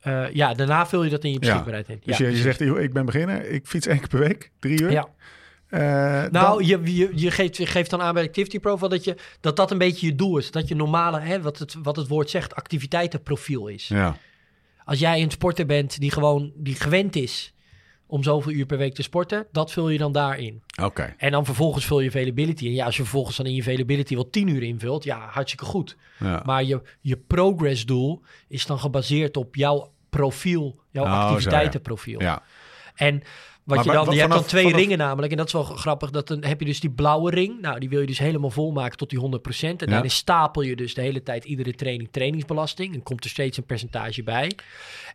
Eh, ja, daarna vul je dat in je beschikbaarheid in. Dus ja, je, je precies. zegt, "Joh, ik ben beginner, ik fiets één keer per week, drie uur. Ja. Eh, Nou, dan- je, je, je, geeft, je geeft dan aan bij de activity profile dat, je, dat dat een beetje je doel is. Dat je normale, hè, wat, het, wat het woord zegt, activiteitenprofiel is. ja. Als jij een sporter bent die gewoon die gewend is om zoveel uur per week te sporten, dat vul je dan daarin. Oké. En dan vervolgens vul je availability. En ja, als je vervolgens dan in je availability wel 10 uur invult, ja, hartstikke goed. Ja. Maar je, je progress doel is dan gebaseerd op jouw profiel, jouw Oh, zo, ja. activiteitenprofiel. ja. En Wat Maar je dan, je hebt dan twee vanaf- ringen namelijk. En dat is wel grappig. Dat dan heb je dus die blauwe ring. Nou, die wil je dus helemaal volmaken tot die 100%. En Ja. daarin stapel je dus de hele tijd iedere training trainingsbelasting. En komt er steeds een percentage bij.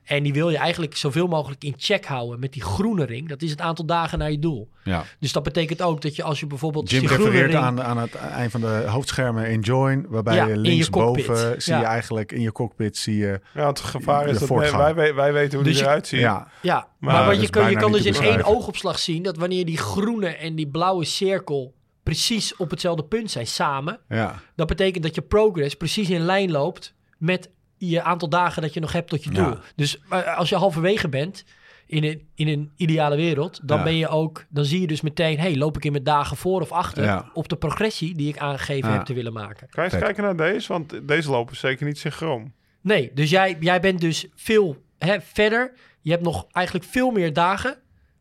En die wil je eigenlijk zoveel mogelijk in check houden met die groene ring. Dat is het aantal dagen naar je doel. Ja. Dus dat betekent ook dat je als je bijvoorbeeld Jim die groene refereert ring... aan, aan het eind van de hoofdschermen in Join, waarbij Ja, je in je linksboven zie Ja. je eigenlijk in je cockpit zie je. Ja, het gevaar is dat wij, wij, wij weten hoe Dus die je- eruit ziet. Ja, Ja, Maar wat je, kan, je kan dus in één oogopslag zien dat wanneer die groene en die blauwe cirkel precies op hetzelfde punt zijn samen, ja, dat betekent dat je progress precies in lijn loopt met je aantal dagen dat je nog hebt tot je doel. Ja. Dus eh, als je halverwege bent in een, in een ideale wereld, dan Ja. ben je ook, dan zie je dus meteen, hey, loop ik in mijn dagen voor of achter Ja. op de progressie die ik aangegeven Ja. heb te willen maken. Kan je eens kijken naar deze? Want deze lopen zeker niet synchroon. Nee, dus jij, jij bent dus veel hè, verder. Je hebt nog eigenlijk veel meer dagen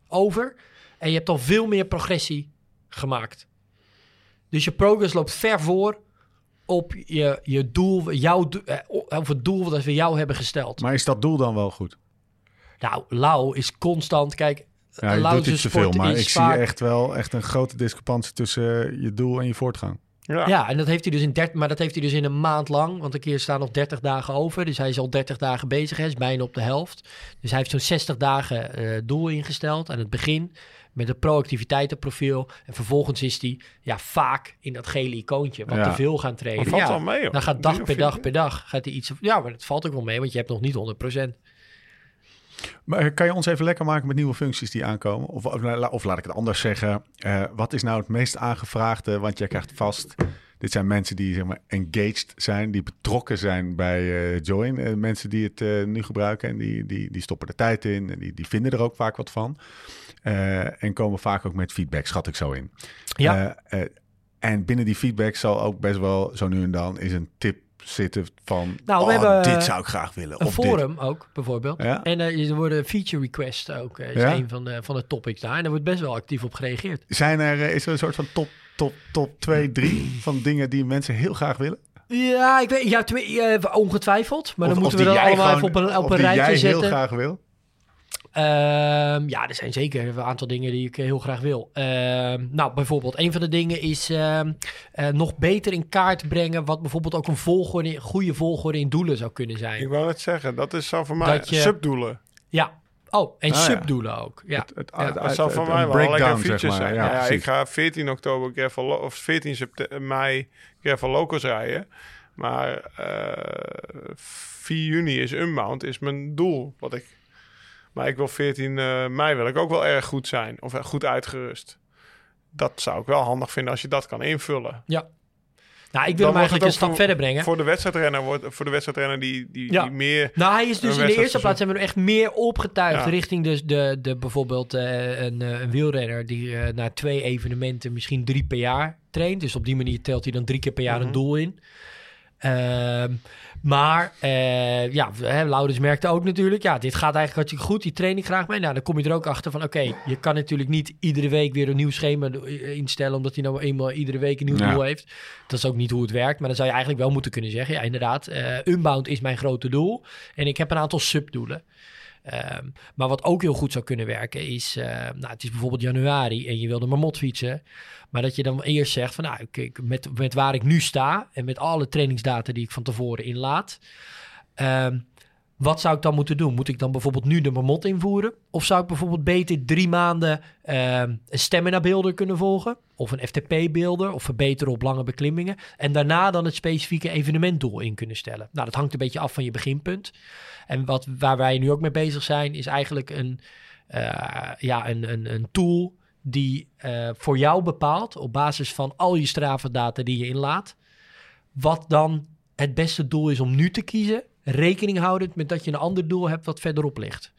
over. En je hebt al veel meer progressie gemaakt. Dus je progress loopt ver voor op je, je doel, jouw, eh, of het doel dat we jou hebben gesteld. maar is dat doel dan wel goed? Nou, Lau is constant, kijk, Ja, je Lau doet zijn iets te sport veel, maar ik vaak- zie echt wel echt een grote discrepantie tussen je doel en je voortgang. Ja. Ja, en dat heeft hij dus in 30, maar dat heeft hij dus in een maand lang. Want een keer staan nog 30 dagen over. Dus hij is al 30 dagen bezig. Hij is bijna op de helft. Dus hij heeft zo'n 60 dagen eh, doel ingesteld aan het begin. Met een proactiviteitenprofiel. En vervolgens is hij ja, vaak in dat gele icoontje. Wat Ja. te veel gaan trainen. valt ja, wel mee, hoor. Dan gaat dag per dag per dag gaat hij iets... Ja, maar dat valt ook wel mee. Want je hebt nog niet 100%. Maar eh, kan je ons even lekker maken met nieuwe functies die aankomen? Of, of, of laat ik het anders zeggen. eh, wat is nou het meest aangevraagde? Want jij krijgt vast. Dit zijn mensen die zeg maar engaged zijn, die betrokken zijn bij eh, Join. Mensen die het nu gebruiken en die, die, die stoppen er tijd in en die, die vinden er ook vaak wat van. En komen vaak ook met feedback, schat ik zo in. Ja. En binnen die feedback zal ook best wel zo nu en dan is een tip zitten van... Nou, we oh, hebben, dit eh, zou ik graag willen. Een of dit. forum ook, bijvoorbeeld. Ja? En eh, er worden feature requests ook. eh, is Ja? een van de, van de topics daar. En daar wordt best wel actief op gereageerd. Zijn er, is er een soort van top, top, top 2, 3 van dingen die mensen heel graag willen? Ja, ik weet, ja, ongetwijfeld. Maar Of- dan moeten we dat allemaal even op een, op een die rijtje jij zetten. heel graag wil? Ehm, ja, er zijn zeker een aantal dingen die ik eh, heel graag wil. Ehm, nou, bijvoorbeeld, een van de dingen is ehm, eh, nog beter in kaart brengen... wat bijvoorbeeld ook een volgorde, een goede volgorde in doelen zou kunnen zijn. Ik wou net zeggen, dat is zo voor mij Dat je- subdoelen. Ja. Oh, en Ah, ja. subdoelen ook. Ja. Het, het, Ja, het- Dat zou het- voor het- mij een wel lekker zeg maar. zijn. Ja, Ja, ik ga 14 oktober gravel, of 14 september, mei gravel locals rijden. Maar eh 4 juni is Unbound, is mijn doel. Wat ik, maar ik wil 14 eh, mei wil ik ook wel erg goed zijn. Of eh, goed uitgerust. Dat zou ik wel handig vinden als je dat kan invullen. ja. Nou, ik Dan wil hem eigenlijk een stap verder brengen. Voor de wedstrijdrenner, wordt, voor de wedstrijdrenner die, die, Ja. die meer... Nou, hij is dus in de eerste te plaats hebben we echt meer opgetuigd Ja. richting dus de, de bijvoorbeeld eh, een, een wielrenner die na twee evenementen misschien drie per jaar traint. Dus op die manier telt hij dan drie keer per jaar Mhm. een doel in. Ehm, maar eh, ja, hè, Laurens merkte ook natuurlijk, ja, dit gaat eigenlijk hartstikke goed, die train ik graag mee. Nou, dan kom je er ook achter van, oké, je kan natuurlijk niet iedere week weer een nieuw schema instellen, omdat hij nou eenmaal iedere week een nieuw Ja. doel heeft. Dat is ook niet hoe het werkt, maar dan zou je eigenlijk wel moeten kunnen zeggen, ja, inderdaad, eh, Unbound is mijn grote doel en ik heb een aantal subdoelen. Ehm, maar wat ook heel goed zou kunnen werken is, eh, nou, het is bijvoorbeeld januari en je wil de marmot fietsen. Maar dat je dan eerst zegt van, nou, kijk, met, met waar ik nu sta en met alle trainingsdata die ik van tevoren inlaat, ehm, wat zou ik dan moeten doen? Moet ik dan bijvoorbeeld nu de marmot invoeren? Of zou ik bijvoorbeeld beter drie maanden ehm, een stamina beelder kunnen volgen? Of een FTP-beelder? Of verbeteren op lange beklimmingen? En daarna dan het specifieke evenementdoel in kunnen stellen. Nou, dat hangt een beetje af van je beginpunt. En wat, waar wij nu ook mee bezig zijn, is eigenlijk een, eh, ja, een, een, een tool die eh, voor jou bepaalt, op basis van al je Strava-data die je inlaat, wat dan het beste doel is om nu te kiezen, rekening houdend met dat je een ander doel hebt wat verderop ligt.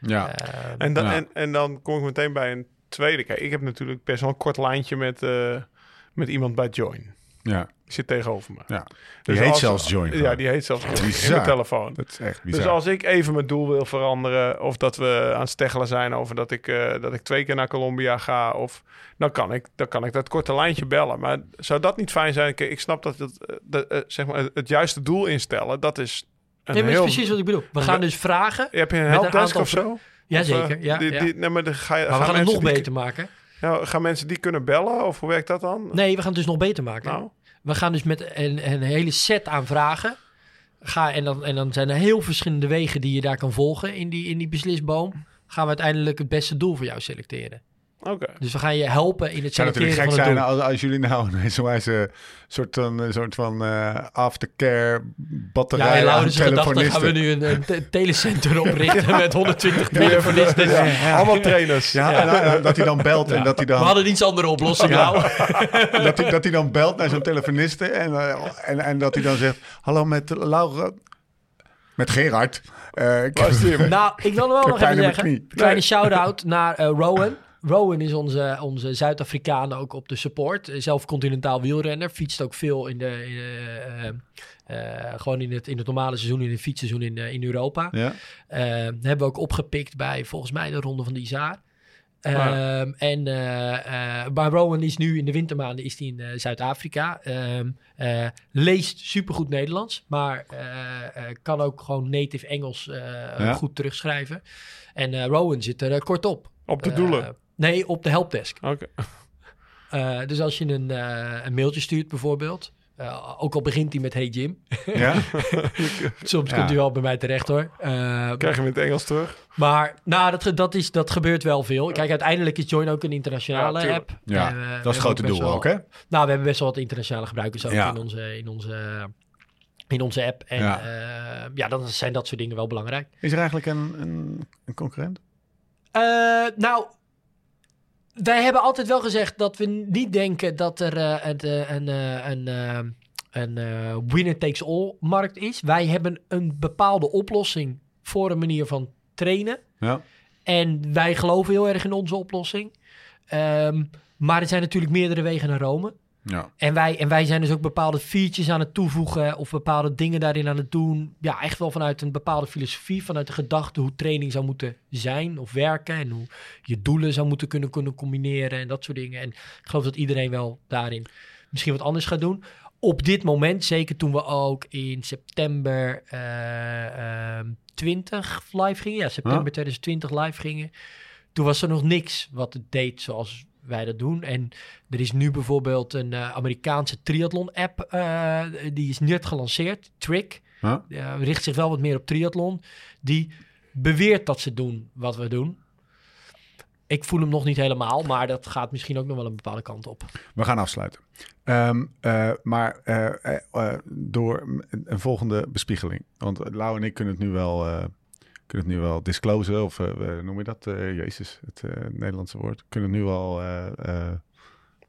Ja. Eh, En, dan Ja. en, en dan kom ik meteen bij een tweede. Kijk, ik heb natuurlijk best wel een kort lijntje met, eh, met iemand bij Join. ja. Die zit tegenover me. Ja. Die Dus heet als- zelfs Join. Ja, die heet zelfs Join in mijn telefoon. Dat is echt bizar. Dus als ik even mijn doel wil veranderen, of dat we aan het steggelen zijn over dat ik, eh, dat ik twee keer naar Colombia ga, of dan kan ik, dan kan ik dat korte lijntje bellen. Maar zou dat niet fijn zijn? Kijk, ik snap dat het, dat, eh, zeg maar, het juiste doel instellen, dat is nee, maar dat is precies wat ik bedoel. We gaan dus vragen. Heb je een met een helpdesk of zo? Jazeker, eh, ja, die, ja. die- nee, maar dan ga je, Maar we gaan het nog die- beter maken. Gaan mensen die kunnen bellen? Of hoe werkt dat dan? Nee, we gaan het dus nog beter maken. Nou, We gaan dus met een, een hele set aan vragen. Ga, en, dan, en dan zijn er heel verschillende wegen die je daar kan volgen in die, in die beslisboom. Gaan we uiteindelijk het beste doel voor jou selecteren. Oké. Dus we gaan je helpen in het Het zou selecteren natuurlijk gek van het zijn doel. als, als jullie nou een zo'n soort van, een soort van eh, aftercare batterij Ja, aan gedachten gaan we nu een, een te- telecenter oprichten met 120 telefonisten. Ja, Allemaal trainers. Ja, en, eh, dat hij dan belt en dat hij We dan, hadden iets andere oplossing Ja. nou. dat hij, dat hij dan belt naar zo'n telefoniste en, eh, en, en dat hij dan zegt, hallo met Laura, met Gerard. Eh, ik heb- Nou, ik wil wel nog even zeggen. Een kleine shout-out naar eh, Rowan. Rowan is onze, onze Zuid-Afrikaan ook op de support. Eh, Zelf continentaal wielrenner. Fietst ook veel in de, in, eh, eh, eh, gewoon in het, in het normale seizoen, in het fietsseizoen in, in Europa. ja. Hebben we ook opgepikt bij volgens mij de Ronde van de Isaar. Ehm, Ja. En maar Rowan is nu in de wintermaanden is die in eh, Zuid-Afrika. Ehm, eh, leest supergoed Nederlands, maar eh, eh, kan ook gewoon native Engels eh, Ja. goed terugschrijven. En eh, Rowan zit er kort op. Op de doelen. Nee, op de helpdesk. Oké. Eh, dus als je een, eh, een mailtje stuurt bijvoorbeeld, eh, ook al begint hij met Hey Jim, ja? soms Ja. komt hij wel bij mij terecht hoor. Eh, Krijg je hem in het Engels terug? maar nou, dat, dat, is, dat gebeurt wel veel. Kijk, uiteindelijk is Join ook een internationale Ja, app. Ja, we dat is het grote doel wel- ook, hè? Nou, we hebben best wel wat internationale gebruikers ook Ja. in, onze, in, onze, in onze app. En Ja. dan zijn dat soort dingen wel belangrijk. Is er eigenlijk een, een, een concurrent? Eh, nou, wij hebben altijd wel gezegd dat we niet denken dat er eh, eh, een, eh, een, eh, een eh, winner-takes-all markt is. Wij hebben een bepaalde oplossing voor een manier van trainen. Ja. En wij geloven heel erg in onze oplossing. Ehm, maar er zijn natuurlijk meerdere wegen naar Rome. Ja. En wij, en wij zijn dus ook bepaalde features aan het toevoegen of bepaalde dingen daarin aan het doen. Ja, echt wel vanuit een bepaalde filosofie, vanuit de gedachte hoe training zou moeten zijn of werken. En hoe je doelen zou moeten kunnen, kunnen combineren en dat soort dingen. En ik geloof dat iedereen wel daarin misschien wat anders gaat doen. Op dit moment, zeker toen we ook in september eh, ehm, 20 live gingen. Ja, september Ja. 2020 live gingen. Toen was er nog niks wat het deed zoals wij dat doen. En er is nu bijvoorbeeld een eh, Amerikaanse triathlon-app. eh, die is net gelanceerd, Trick. Richt zich wel wat meer op triathlon. Die beweert dat ze doen wat we doen. Ik voel hem nog niet helemaal, maar dat gaat misschien ook nog wel een bepaalde kant op. We gaan afsluiten. Ehm, eh, maar door een, volgende bespiegeling. Want Lau en ik kunnen het nu wel, kunnen het nu wel disclosen. Of eh, hoe noem je dat? Eh, Jezus, het eh, Nederlandse woord. Kunnen het nu al... eh, eh,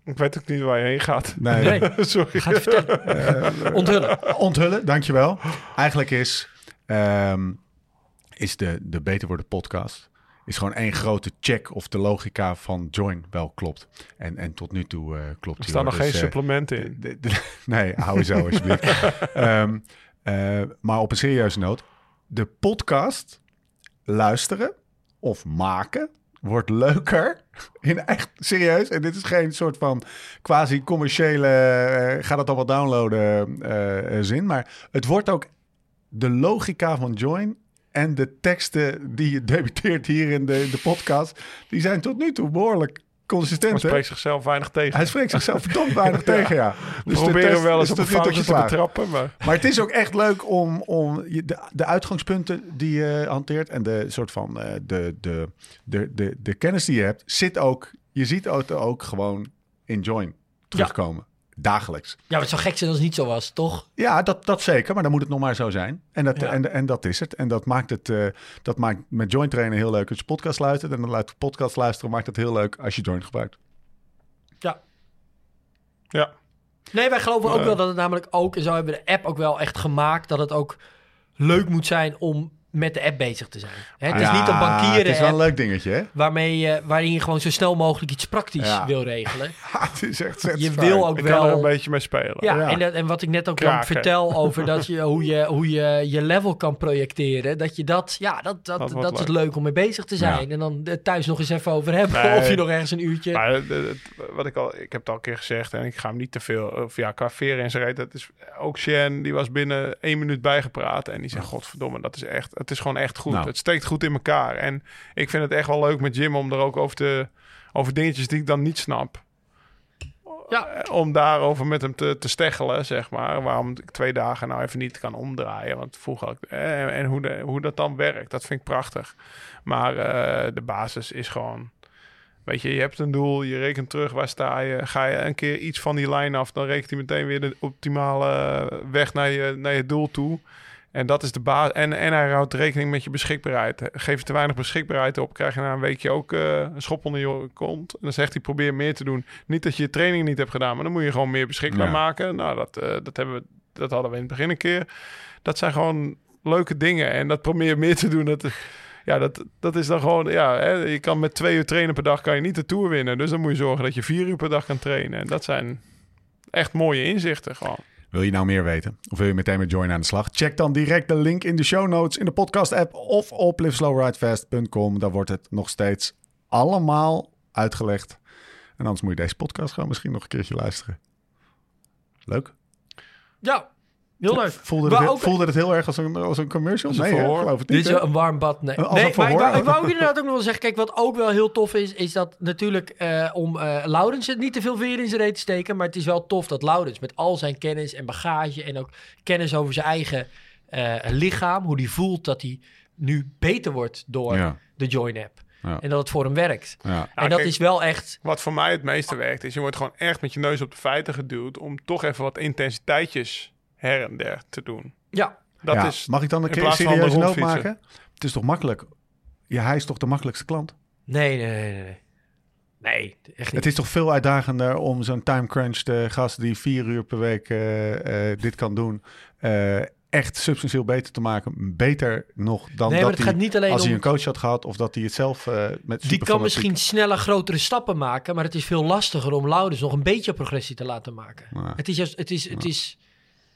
Ik weet ook niet waar je heen gaat. nee, Nee, Sorry. ga het vertellen. Onthullen. onthullen, dankjewel. Eigenlijk is, ehm, is de, de Beter Worden podcast... is gewoon één grote check of de logica van Join wel klopt. En, en tot nu toe eh, klopt Er staan nog Dus, geen eh, supplementen in. de- de- nee, hou je zo alsjeblieft. Ehm, eh, maar op een serieuze noot. De podcast luisteren of maken wordt leuker. In echt serieus. En dit is geen soort van quasi-commerciële... eh, ga dat allemaal downloaden eh, eh, zin. Maar het wordt ook de logica van Join... En de teksten die je debuteert hier in de, in de podcast... die zijn tot nu toe behoorlijk consistent. Hè? spreekt zichzelf weinig tegen. Hij spreekt zichzelf verdomd weinig tegen, ja. We Dus de proberen test wel eens op een foutje te betrappen, maar... Maar het is ook echt leuk om, om de, de uitgangspunten die je hanteert en de soort van eh, de, de, de, de, de kennis die je hebt, zit ook, je ziet het ook gewoon in Join terugkomen. Dagelijks. Ja, het zou gek zijn als het niet zo was, toch? Ja, dat, dat zeker, maar dan moet het nog maar zo zijn. En dat, Ja. en, en dat is het. En dat maakt het eh, dat maakt met Join trainen heel leuk als je podcast luistert. En dan luidt podcast luisteren maakt het heel leuk als je Join gebruikt. Ja. Ja. Nee, wij geloven ook Ja. wel dat het namelijk ook, en zo hebben we de app ook wel echt gemaakt, dat het ook leuk moet zijn om met de app bezig te zijn. Hè, het is Ja, niet een bankieren Het is wel een leuk dingetje, hè? waarmee je, waarin je gewoon zo snel mogelijk iets praktisch Ja. wil regelen. het is echt Je wil ook Ik kan er een wel... beetje mee spelen. Ja, Ja. En, dat, en wat ik net ook vertel over dat je, hoe, je, hoe je je level kan projecteren. Dat je dat, ja, dat, dat, Dat dat, wordt is leuk. leuk om mee bezig te zijn. En dan thuis nog eens even over hebben. Nee. Of je nog ergens een uurtje... Maar eh, het- wat ik al, ik heb het al een keer gezegd en ik ga hem niet te veel, of ja, qua veren en zijn reet, dat is ook Shen, die was binnen één minuut bijgepraat en die zei, godverdomme, dat is echt, het, is gewoon echt goed. Nou. Het steekt goed in elkaar. En ik vind het echt wel leuk met Jim om er ook over te... Over dingetjes die ik dan niet snap. Ja. Eh, Om daarover met hem te, te steggelen, zeg maar. Waarom ik twee dagen nou even niet kan omdraaien. Want vroeger had ik... eh, En hoe, de, hoe dat dan werkt, dat vind ik prachtig. Maar eh, de basis is gewoon... Weet je, je hebt een doel, je rekent terug, waar sta je? Ga je een keer iets van die lijn af, dan rekent hij meteen weer de optimale weg naar je, naar je doel toe. En dat is de basis. En, en hij houdt rekening met je beschikbaarheid. Geef je te weinig beschikbaarheid op, krijg je na een weekje ook eh, een schop onder je kont. En dan zegt hij, probeer meer te doen. Niet dat je je training niet hebt gedaan, maar dan moet je gewoon meer beschikbaar Ja. maken. Nou, dat, eh, dat, hebben we, dat hadden we in het begin een keer. Dat zijn gewoon leuke dingen. En dat probeer meer te doen, dat... Ja, dat, dat is dan gewoon... Ja, hè, je kan met twee uur trainen per dag kan je niet de Tour winnen. Dus dan moet je zorgen dat je vier uur per dag kan trainen. En dat zijn echt mooie inzichten gewoon. Wil je nou meer weten? Of wil je meteen met Join aan de slag? Check dan direct de link in de show notes, in de podcast app of op liveslowridefast.com. Daar wordt het nog steeds allemaal uitgelegd. En anders moet je deze podcast gewoon misschien nog een keertje luisteren. Leuk. Ja, heel leuk. Voelde, het, ook- voelde het heel erg als een, als een commercial? Als een Nee, hè? geloof het niet. Dit is een warm bad. Nee, Als nee een maar ik wou, ik wou ook inderdaad ook nog wel zeggen. Kijk, wat ook wel heel tof is, is dat natuurlijk eh, om eh Laurens het niet te veel veer in zijn reet te steken. Maar het is wel tof dat Laurens met al zijn kennis en bagage en ook kennis over zijn eigen eh, lichaam, hoe die voelt dat hij nu beter wordt door Ja. de Join app. Ja. En dat het voor hem werkt. Ja. en dat kijk- is wel echt. Wat voor mij het meeste werkt, is je wordt gewoon echt met je neus op de feiten geduwd om toch even wat intensiteitjes her en der te doen. Ja, Dat Ja, is Mag ik dan een keer serieus noot maken? Het is toch makkelijk? Ja, hij is toch de makkelijkste klant? nee, nee, nee, nee. Nee, echt niet. Het is toch veel uitdagender om zo'n time crunch de gast die vier uur per week eh, eh, dit kan doen, eh, echt substantieel beter te maken. Beter nog dan nee, maar dat het hij, gaat niet alleen als om... hij een coach had gehad of dat hij het zelf eh, met Die kan misschien sneller grotere stappen maken, maar het is veel lastiger om Laurens nog een beetje progressie te laten maken. Ja. Het is juist, het is, het is,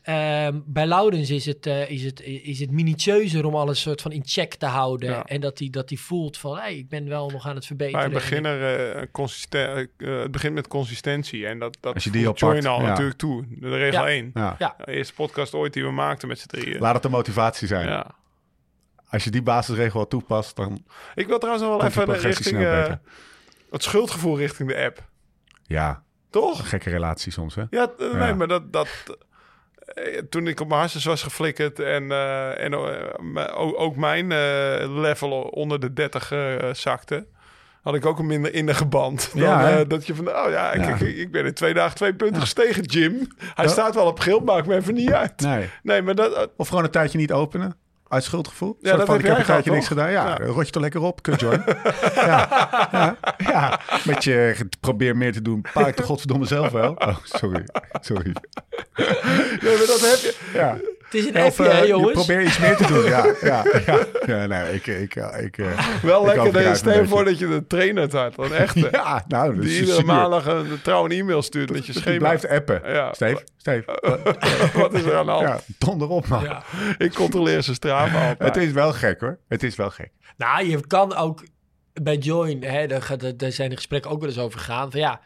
ehm, bij Laurens is het, eh, is, het, is het minutieuzer om alles soort van in check te houden. Ja. En dat hij dat hij voelt van, hey, ik ben wel nog aan het verbeteren. En beginner, eh, consisten- eh, het begint met consistentie. En dat, dat Als je die oppakt, Join al ja. natuurlijk toe. De regel Ja. 1. Ja. Ja. De eerste podcast ooit die we maakten met z'n drieën. Laat het de motivatie zijn. Ja. Als je die basisregel wat toepast, dan Ik wil trouwens nog wel die even richting eh, het schuldgevoel richting de app. ja, Toch? een gekke relatie soms. Hè? Ja, t- nee, maar dat, dat eh, toen ik op mijn hartjes was geflikkerd en, eh, en eh, ook, ook mijn eh, level onder de 30 eh, zakte, had ik ook een minder innige band. Dan, Ja, eh, dat je van, oh ja, ik, Ja. ik, ik ben in twee dagen twee punten gestegen, Jim. Hij staat wel op geel, maakt me even niet uit. Nee. Nee, maar dat, eh, Of gewoon een tijdje niet openen. Uit schuldgevoel. Ja, dat van, heb ik heb een gehad, niks gedaan. Ja, Ja. dan rot je toch lekker op. Kut, Joy. ja, ja, ja. Met je probeer meer te doen. Paak de godverdomme zelf wel. Oh, sorry. Sorry. nee, maar dat heb je. Ja. Het is een Of, appje, eh, je jongens. probeer iets meer te doen. Ja, ja, ja. ja nee, ik... ik, ik, ik eh, Wel ik lekker, dat je je voor dat je een trainer het had. Een echte. Ja, nou, dat die is iedere maandag een trouw een e-mail stuurt met je Die schema. blijft appen. Ja. Steve, Steve. Wat is er aan de hand? Ja, donder op, man. Ja. Ik controleer zijn Strava altijd. Het is wel gek, hoor. Het is wel gek. Nou, je kan ook bij Join, hè, daar, gaat, het- daar zijn de gesprekken ook wel eens over gegaan. Van ja,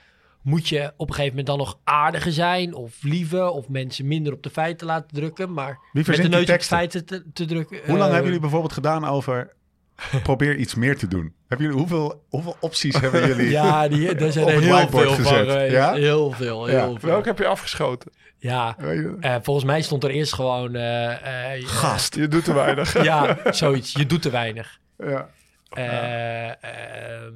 moet je op een gegeven moment dan nog aardiger zijn of liever of mensen minder op de feiten laten drukken, maar Wie met de neus op feiten te, te drukken. Hoe lang eh, hebben jullie bijvoorbeeld gedaan over... probeer iets meer te doen? Hebben jullie, hoeveel, hoeveel opties hebben jullie? Ja, die, daar zijn er heel veel van gezet, ja? Heel veel, Ja. heel veel. Welke heb je afgeschoten? Ja, eh, volgens mij stond er eerst gewoon... eh, eh, Gast. Je doet te weinig. ja, zoiets. Je doet te weinig. Ja. Eh, ehm,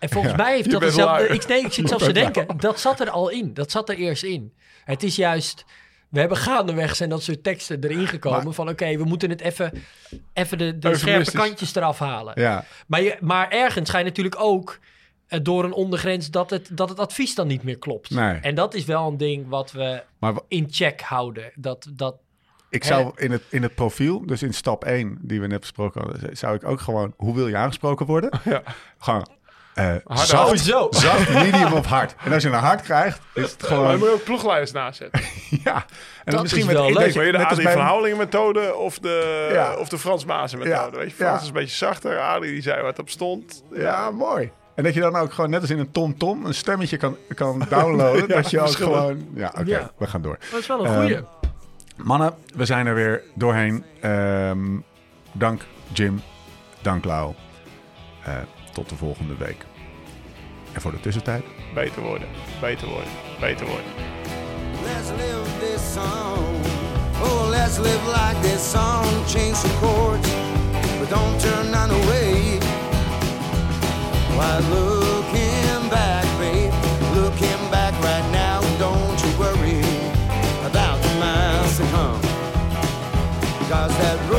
en volgens Ja. mij heeft dat lui. Ik, nee, ik zit zelfs te denken, dat zat er al in. Dat zat er eerst in. Het is juist... We hebben gaandeweg zijn dat soort teksten erin gekomen. Maar- van oké, we moeten het even, even de, de scherpe kantjes eraf halen. Ja. Maar, je, maar ergens ga je natuurlijk ook eh, door een ondergrens dat het, dat het advies dan niet meer klopt. Nee. En dat is wel een ding wat we Maar in check houden. Dat, dat, ik zou in het, in het profiel, dus in stap 1 die we net besproken hadden, zou ik ook gewoon, hoe wil je aangesproken worden? Ja. Gewoon Harde zacht, Sowieso. zacht, medium of hard. En als je een hard krijgt, is het Maar je gewoon, moet ook ploegleiders nazetten. ja. En dan Dat misschien is met wel ik leuk. je de net als Adrie bij- van Houwelingen methode of de, Ja. of de Frans Maassen methode? Ja. Weet je, Frans Ja. is een beetje zachter. Adrie die zei wat op stond. Ja, mooi. En dat je dan ook gewoon net als in een tom-tom een stemmetje kan, kan downloaden. Ja, dat je ook gewoon... Ja, oké, Ja. we gaan door. dat is wel een Ehm, goeie. Mannen, we zijn er weer doorheen. Ehm, Dank Jim. Dank Lau. Eh, tot de volgende week. En voor de tussentijd, beter worden, beter worden, beter worden. Let's live this song. Oh, let's live like this song. Change chords, but don't turn none away. Why looking back, babe? Looking back right now, don't you worry about the miles to come. Cause that